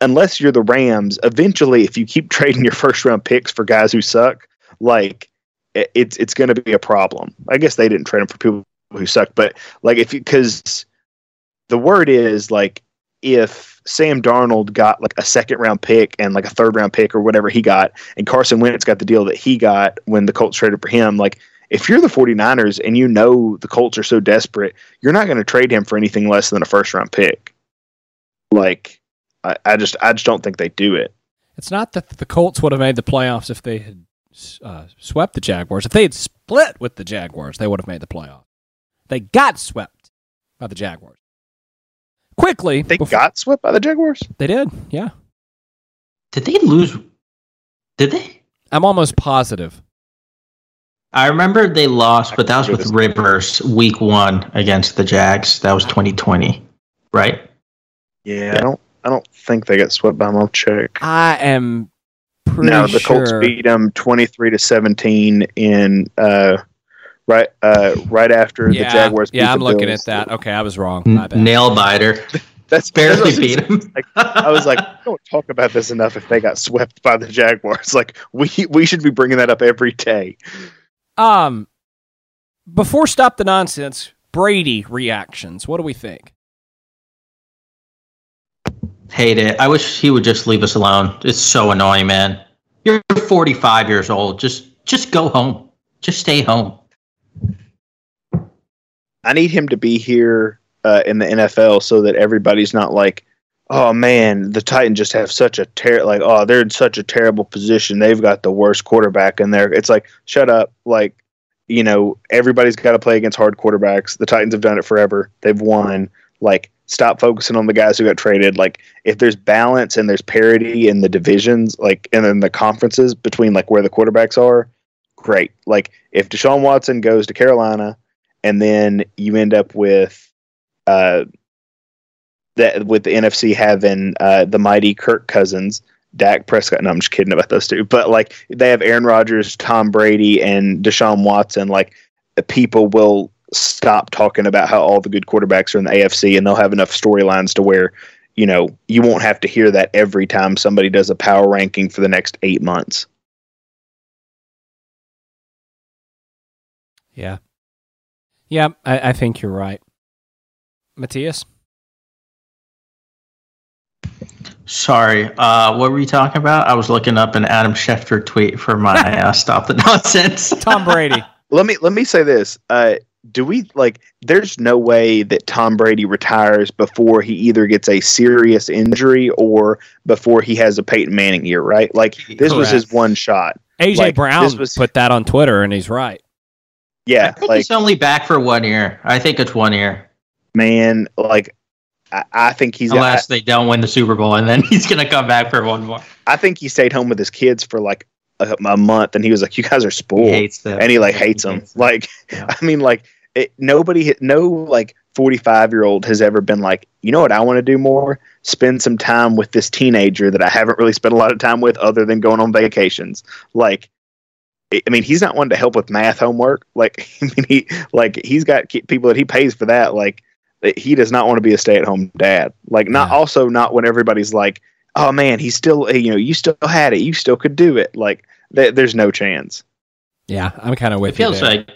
unless you're the Rams, eventually, if you keep trading your first round picks for guys who suck, like it's it's going to be a problem. I guess they didn't trade them for people who suck, but like if you because the word is like if Sam Darnold got like a second round pick and like a third round pick or whatever he got, and Carson Wentz got the deal that he got when the Colts traded for him, like if you're the 49ers and you know the Colts are so desperate, you're not going to trade him for anything less than a first round pick. Like, I, I, just I just don't think they do it. It's not that the Colts would have made the playoffs if they had uh, swept the Jaguars. If they had split with the Jaguars, they would have made the playoff. They got swept by the Jaguars quickly. They before, got swept by the Jaguars. They did, yeah. Did they lose? Did they? I'm almost positive. I remember they lost, but that was with Rivers week one against the Jags. That was 2020, right? Yeah, I don't. I don't think they got swept by them. check. I am pretty no, the sure. Colts beat them 23 to 17 in uh, right uh, right after yeah, the Jaguars. Yeah, I'm looking Bills. at that. Okay, I was wrong. Nail biter. That's barely beat him. Like, I was like, don't talk about this enough. If they got swept by the Jaguars, like we we should be bringing that up every day. Um, before stop the nonsense, Brady reactions. What do we think? Hate it. I wish he would just leave us alone. It's so annoying, man. You're 45 years old. Just just go home. Just stay home. I need him to be here uh, in the NFL so that everybody's not like, oh man, the Titans just have such a ter like oh they're in such a terrible position. They've got the worst quarterback in there. It's like shut up, like you know everybody's got to play against hard quarterbacks. The Titans have done it forever. They've won. Like stop focusing on the guys who got traded. Like if there's balance and there's parity in the divisions, like and then the conferences between like where the quarterbacks are, great. Like if Deshaun Watson goes to Carolina and then you end up with uh that with the NFC having uh, the mighty Kirk Cousins, Dak Prescott. No, I'm just kidding about those two. But like they have Aaron Rodgers, Tom Brady, and Deshaun Watson. Like people will stop talking about how all the good quarterbacks are in the AFC, and they'll have enough storylines to where you know you won't have to hear that every time somebody does a power ranking for the next eight months. Yeah, yeah, I, I think you're right, Matthias. Sorry, uh, what were you talking about? I was looking up an Adam Schefter tweet for my uh, stop the nonsense. Tom Brady. let me let me say this. Uh, do we like? There's no way that Tom Brady retires before he either gets a serious injury or before he has a Peyton Manning year, right? Like this Correct. was his one shot. AJ like, Brown was, put that on Twitter, and he's right. Yeah, I think like, he's only back for one year. I think it's one year. Man, like I, think he's unless they don't win the Super Bowl, and then he's gonna come back for one more. I think he stayed home with his kids for like a, a month, and he was like, "You guys are spoiled," he hates them. and he like hates, them. hates them. Like. I mean, like it, nobody, no like forty five year old has ever been like, you know what, I want to do more, spend some time with this teenager that I haven't really spent a lot of time with, other than going on vacations. Like, I mean, he's not one to help with math homework. Like, I mean, he like he's got people that he pays for that. Like, he does not want to be a stay-at-home dad. Like not yeah. also not when everybody's like, "Oh man, he's still eh, you know, you still had it. You still could do it." Like th- there's no chance. Yeah, I'm kind of with it feels there. like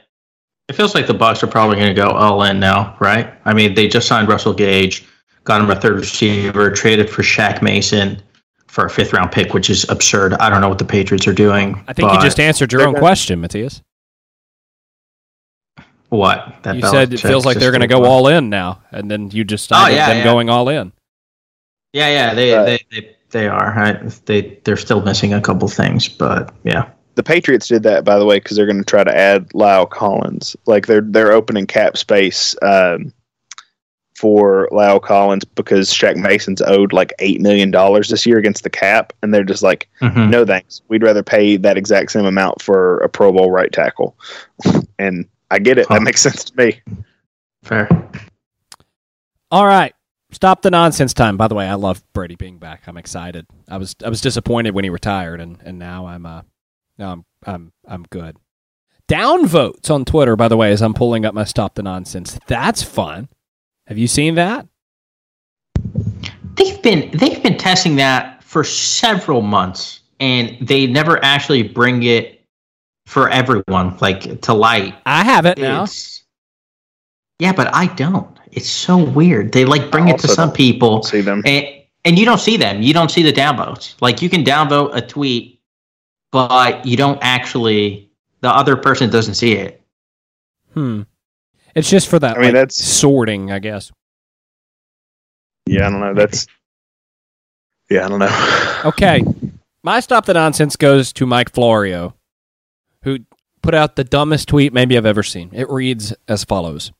it feels like the Bucs are probably going to go all in now, right? I mean, they just signed Russell Gage, got him a third receiver, traded for Shaq Mason for a fifth round pick, which is absurd. I don't know what the Patriots are doing. I think you just answered your own question, Matthias. What? That you said it feels like they're going to go all in now, and then you just started oh, yeah, them yeah. going all in. Yeah, yeah, they they, they, they are. Right? They they're still missing a couple things, but yeah. The Patriots did that, by the way, because they're going to try to add La'el Collins. Like they're they're opening cap space um, for La'el Collins because Shaq Mason's owed like eight million dollars this year against the cap, and they're just like, mm-hmm. no thanks. We'd rather pay that exact same amount for a Pro Bowl right tackle, and I get it. Huh. That makes sense to me. Fair. All right. Stop the nonsense time. By the way, I love Brady being back. I'm excited. I was I was disappointed when he retired and, and now I'm uh now I'm I'm I'm good. Down votes on Twitter, by the way, as I'm pulling up my stop the nonsense. That's fun. Have you seen that? They've been they've been testing that for several months and they never actually bring it for everyone, like to light. I have it now. Yeah, but I don't. It's so weird. They like bring I it to some people. See them. And, and you don't see them. You don't see the downvotes. Like you can downvote a tweet, but you don't actually. The other person doesn't see it. Hmm. It's just for that. I mean, like, that's sorting, I guess. Yeah, I don't know. That's. Yeah, I don't know. okay, my stop the nonsense goes to Mike Florio who put out the dumbest tweet maybe I've ever seen. It reads as follows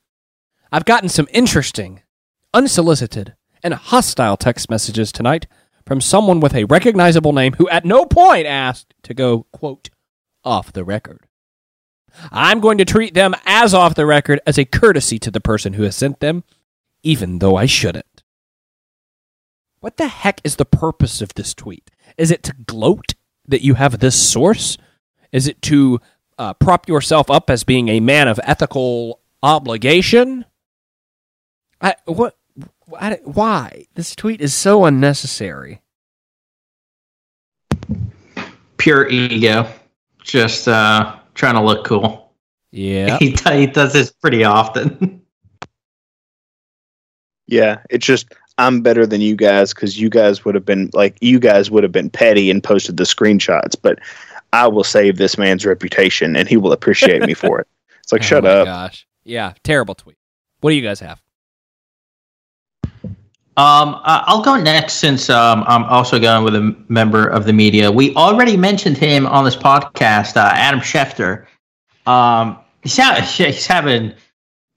I've gotten some interesting, unsolicited, and hostile text messages tonight from someone with a recognizable name who at no point asked to go, quote, off the record. I'm going to treat them as off the record as a courtesy to the person who has sent them, even though I shouldn't. What the heck is the purpose of this tweet? Is it to gloat that you have this source? Is it to uh, prop yourself up as being a man of ethical obligation? I, what? I, why? This tweet is so unnecessary. Pure ego. Just uh, trying to look cool. Yeah. He, he does this pretty often. yeah, it's just I'm better than you guys because you guys would have been like you guys would have been petty and posted the screenshots, but I will save this man's reputation and he will appreciate me for it. It's like, oh shut up. Gosh. Yeah. Terrible tweet. What do you guys have? Um, I'll go next since um, I'm also going with a member of the media. We already mentioned him on this podcast, uh, Adam Schefter. Um, he's, ha- he's having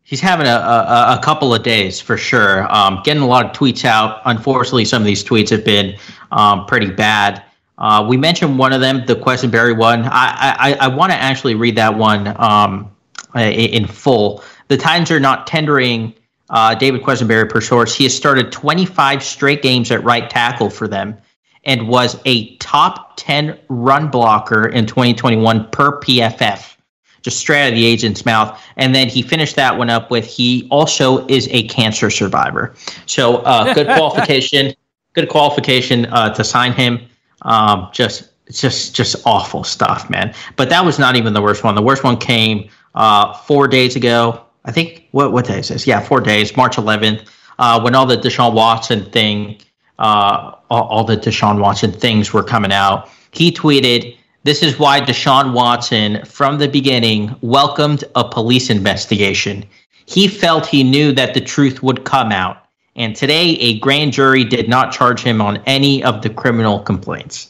he's having a, a, a, couple of days for sure. Um, getting a lot of tweets out. Unfortunately, some of these tweets have been um, pretty bad. Uh, we mentioned one of them, the Quessenberry one. I I, I want to actually read that one um, in full. The Titans are not tendering uh, David Quessenberry per source. He has started 25 straight games at right tackle for them and was a top 10 run blocker in 2021 per PFF. Just straight out of the agent's mouth. And then he finished that one up with he also is a cancer survivor. So uh, good qualification, good qualification uh, to sign him. Um, just just just awful stuff, man. But that was not even the worst one. The worst one came uh, four days ago. I think what what day is this? Yeah, four days, March 11th, uh, when all the Deshaun Watson thing, uh, all, all the Deshaun Watson things were coming out. He tweeted, "This is why Deshaun Watson, from the beginning, welcomed a police investigation. He felt he knew that the truth would come out." And today, a grand jury did not charge him on any of the criminal complaints.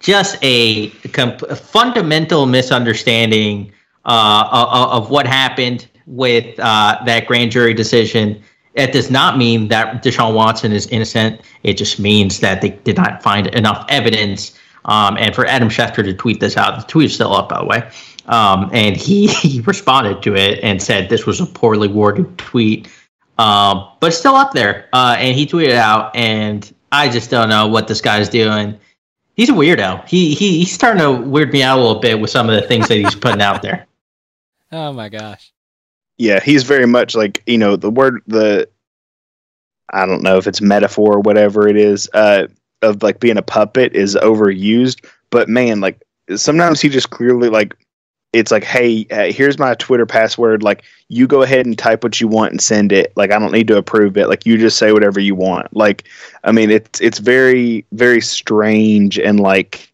Just a, comp- a fundamental misunderstanding uh, of, what happened with uh, that grand jury decision. It does not mean that Deshaun Watson is innocent. It just means that they did not find enough evidence. Um, and for Adam Schefter to tweet this out, the tweet is still up, by the way. Um, and he, he responded to it and said this was a poorly worded tweet, um, but still up there. Uh, and he tweeted out, and I just don't know what this guy's doing. He's a weirdo. He, he he's starting to weird me out a little bit with some of the things that he's putting out there. Oh my gosh yeah, he's very much like you know the word the I don't know if it's metaphor or whatever it is uh, of like being a puppet is overused, but man, like sometimes he just clearly like it's like hey, hey here's my Twitter password like you go ahead and type what you want and send it like I don't need to approve it like you just say whatever you want like I mean it's it's very very strange and like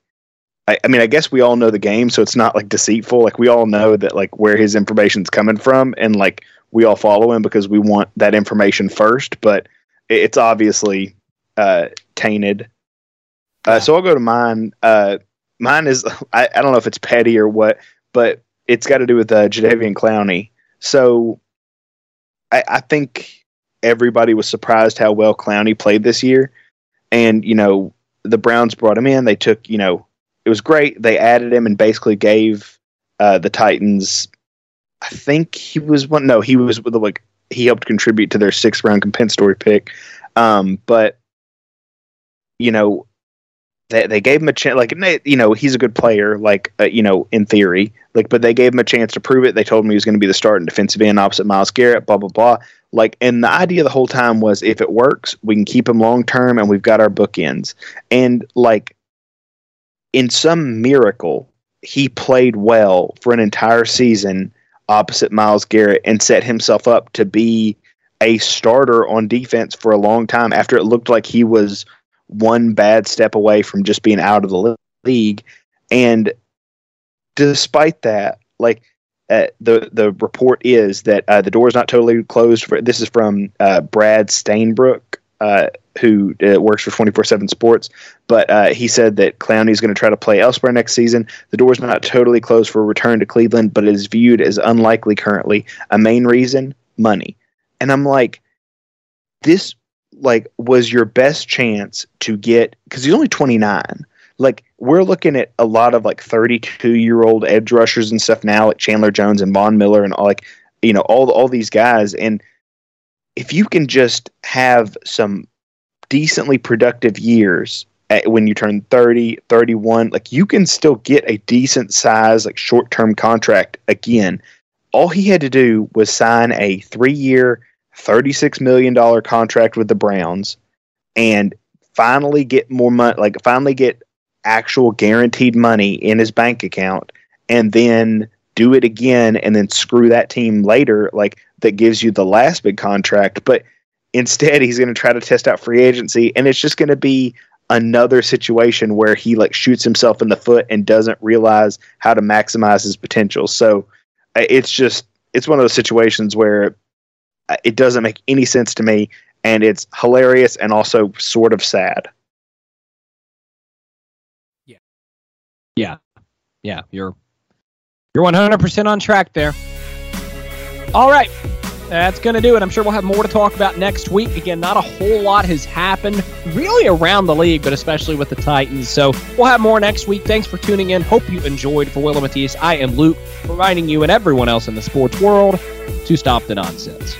I, I, mean, I guess we all know the game, so it's not like deceitful. Like we all know that like where his information's coming from, and like we all follow him because we want that information first. But it's obviously uh, tainted. Uh, so I'll go to mine. Uh, mine is I, I don't know if it's petty or what, but it's got to do with uh, Jadeveon Clowney. So I, I think everybody was surprised how well Clowney played this year, and you know the Browns brought him in. They took you know it was great. They added him and basically gave uh, the Titans. I think he was one. No, he was with like he helped contribute to their sixth round compensatory pick. Um, but you know, they they gave him a chance. Like you know, he's a good player. Like uh, you know, in theory, like but they gave him a chance to prove it. They told him he was going to be the starting defensive end opposite Myles Garrett. Blah blah blah. Like, and the idea the whole time was if it works, we can keep him long term, and we've got our bookends. And like in some miracle, he played well for an entire season opposite Myles Garrett and set himself up to be a starter on defense for a long time after it looked like he was one bad step away from just being out of the league. And despite that, like uh, the the report is that uh, the door is not totally closed. For this is from uh, Brad Stainbrook, uh, who uh, works for 24 7 Sports, but uh, he said that Clowney is going to try to play elsewhere next season. The door is not totally closed for a return to Cleveland, but it is viewed as unlikely currently. A main reason money. And I'm like, this like was your best chance to get because he's only 29 like we're looking at a lot of like 32 year old edge rushers and stuff now like chandler jones and von miller and all like you know all all these guys and if you can just have some decently productive years at, when you turn 30, 31, like you can still get a decent size, like short term contract again. All he had to do was sign a three year, $36 million contract with the Browns and finally get more money, like finally get actual guaranteed money in his bank account and then do it again and then screw that team later. Like that gives you the last big contract. But instead, he's going to try to test out free agency, and it's just going to be another situation where he like shoots himself in the foot and doesn't realize how to maximize his potential. So uh, it's just it's one of those situations where Uh, it doesn't make any sense to me, and it's hilarious and also sort of sad. Yeah, yeah, yeah. You're you're 100% on track there. All right. That's going to do it. I'm sure we'll have more to talk about next week. Again, not a whole lot has happened really around the league, but especially with the Titans. So we'll have more next week. Thanks for tuning in. Hope you enjoyed. For William Matthias, I am Luke, reminding you and everyone else in the sports world to stop the nonsense.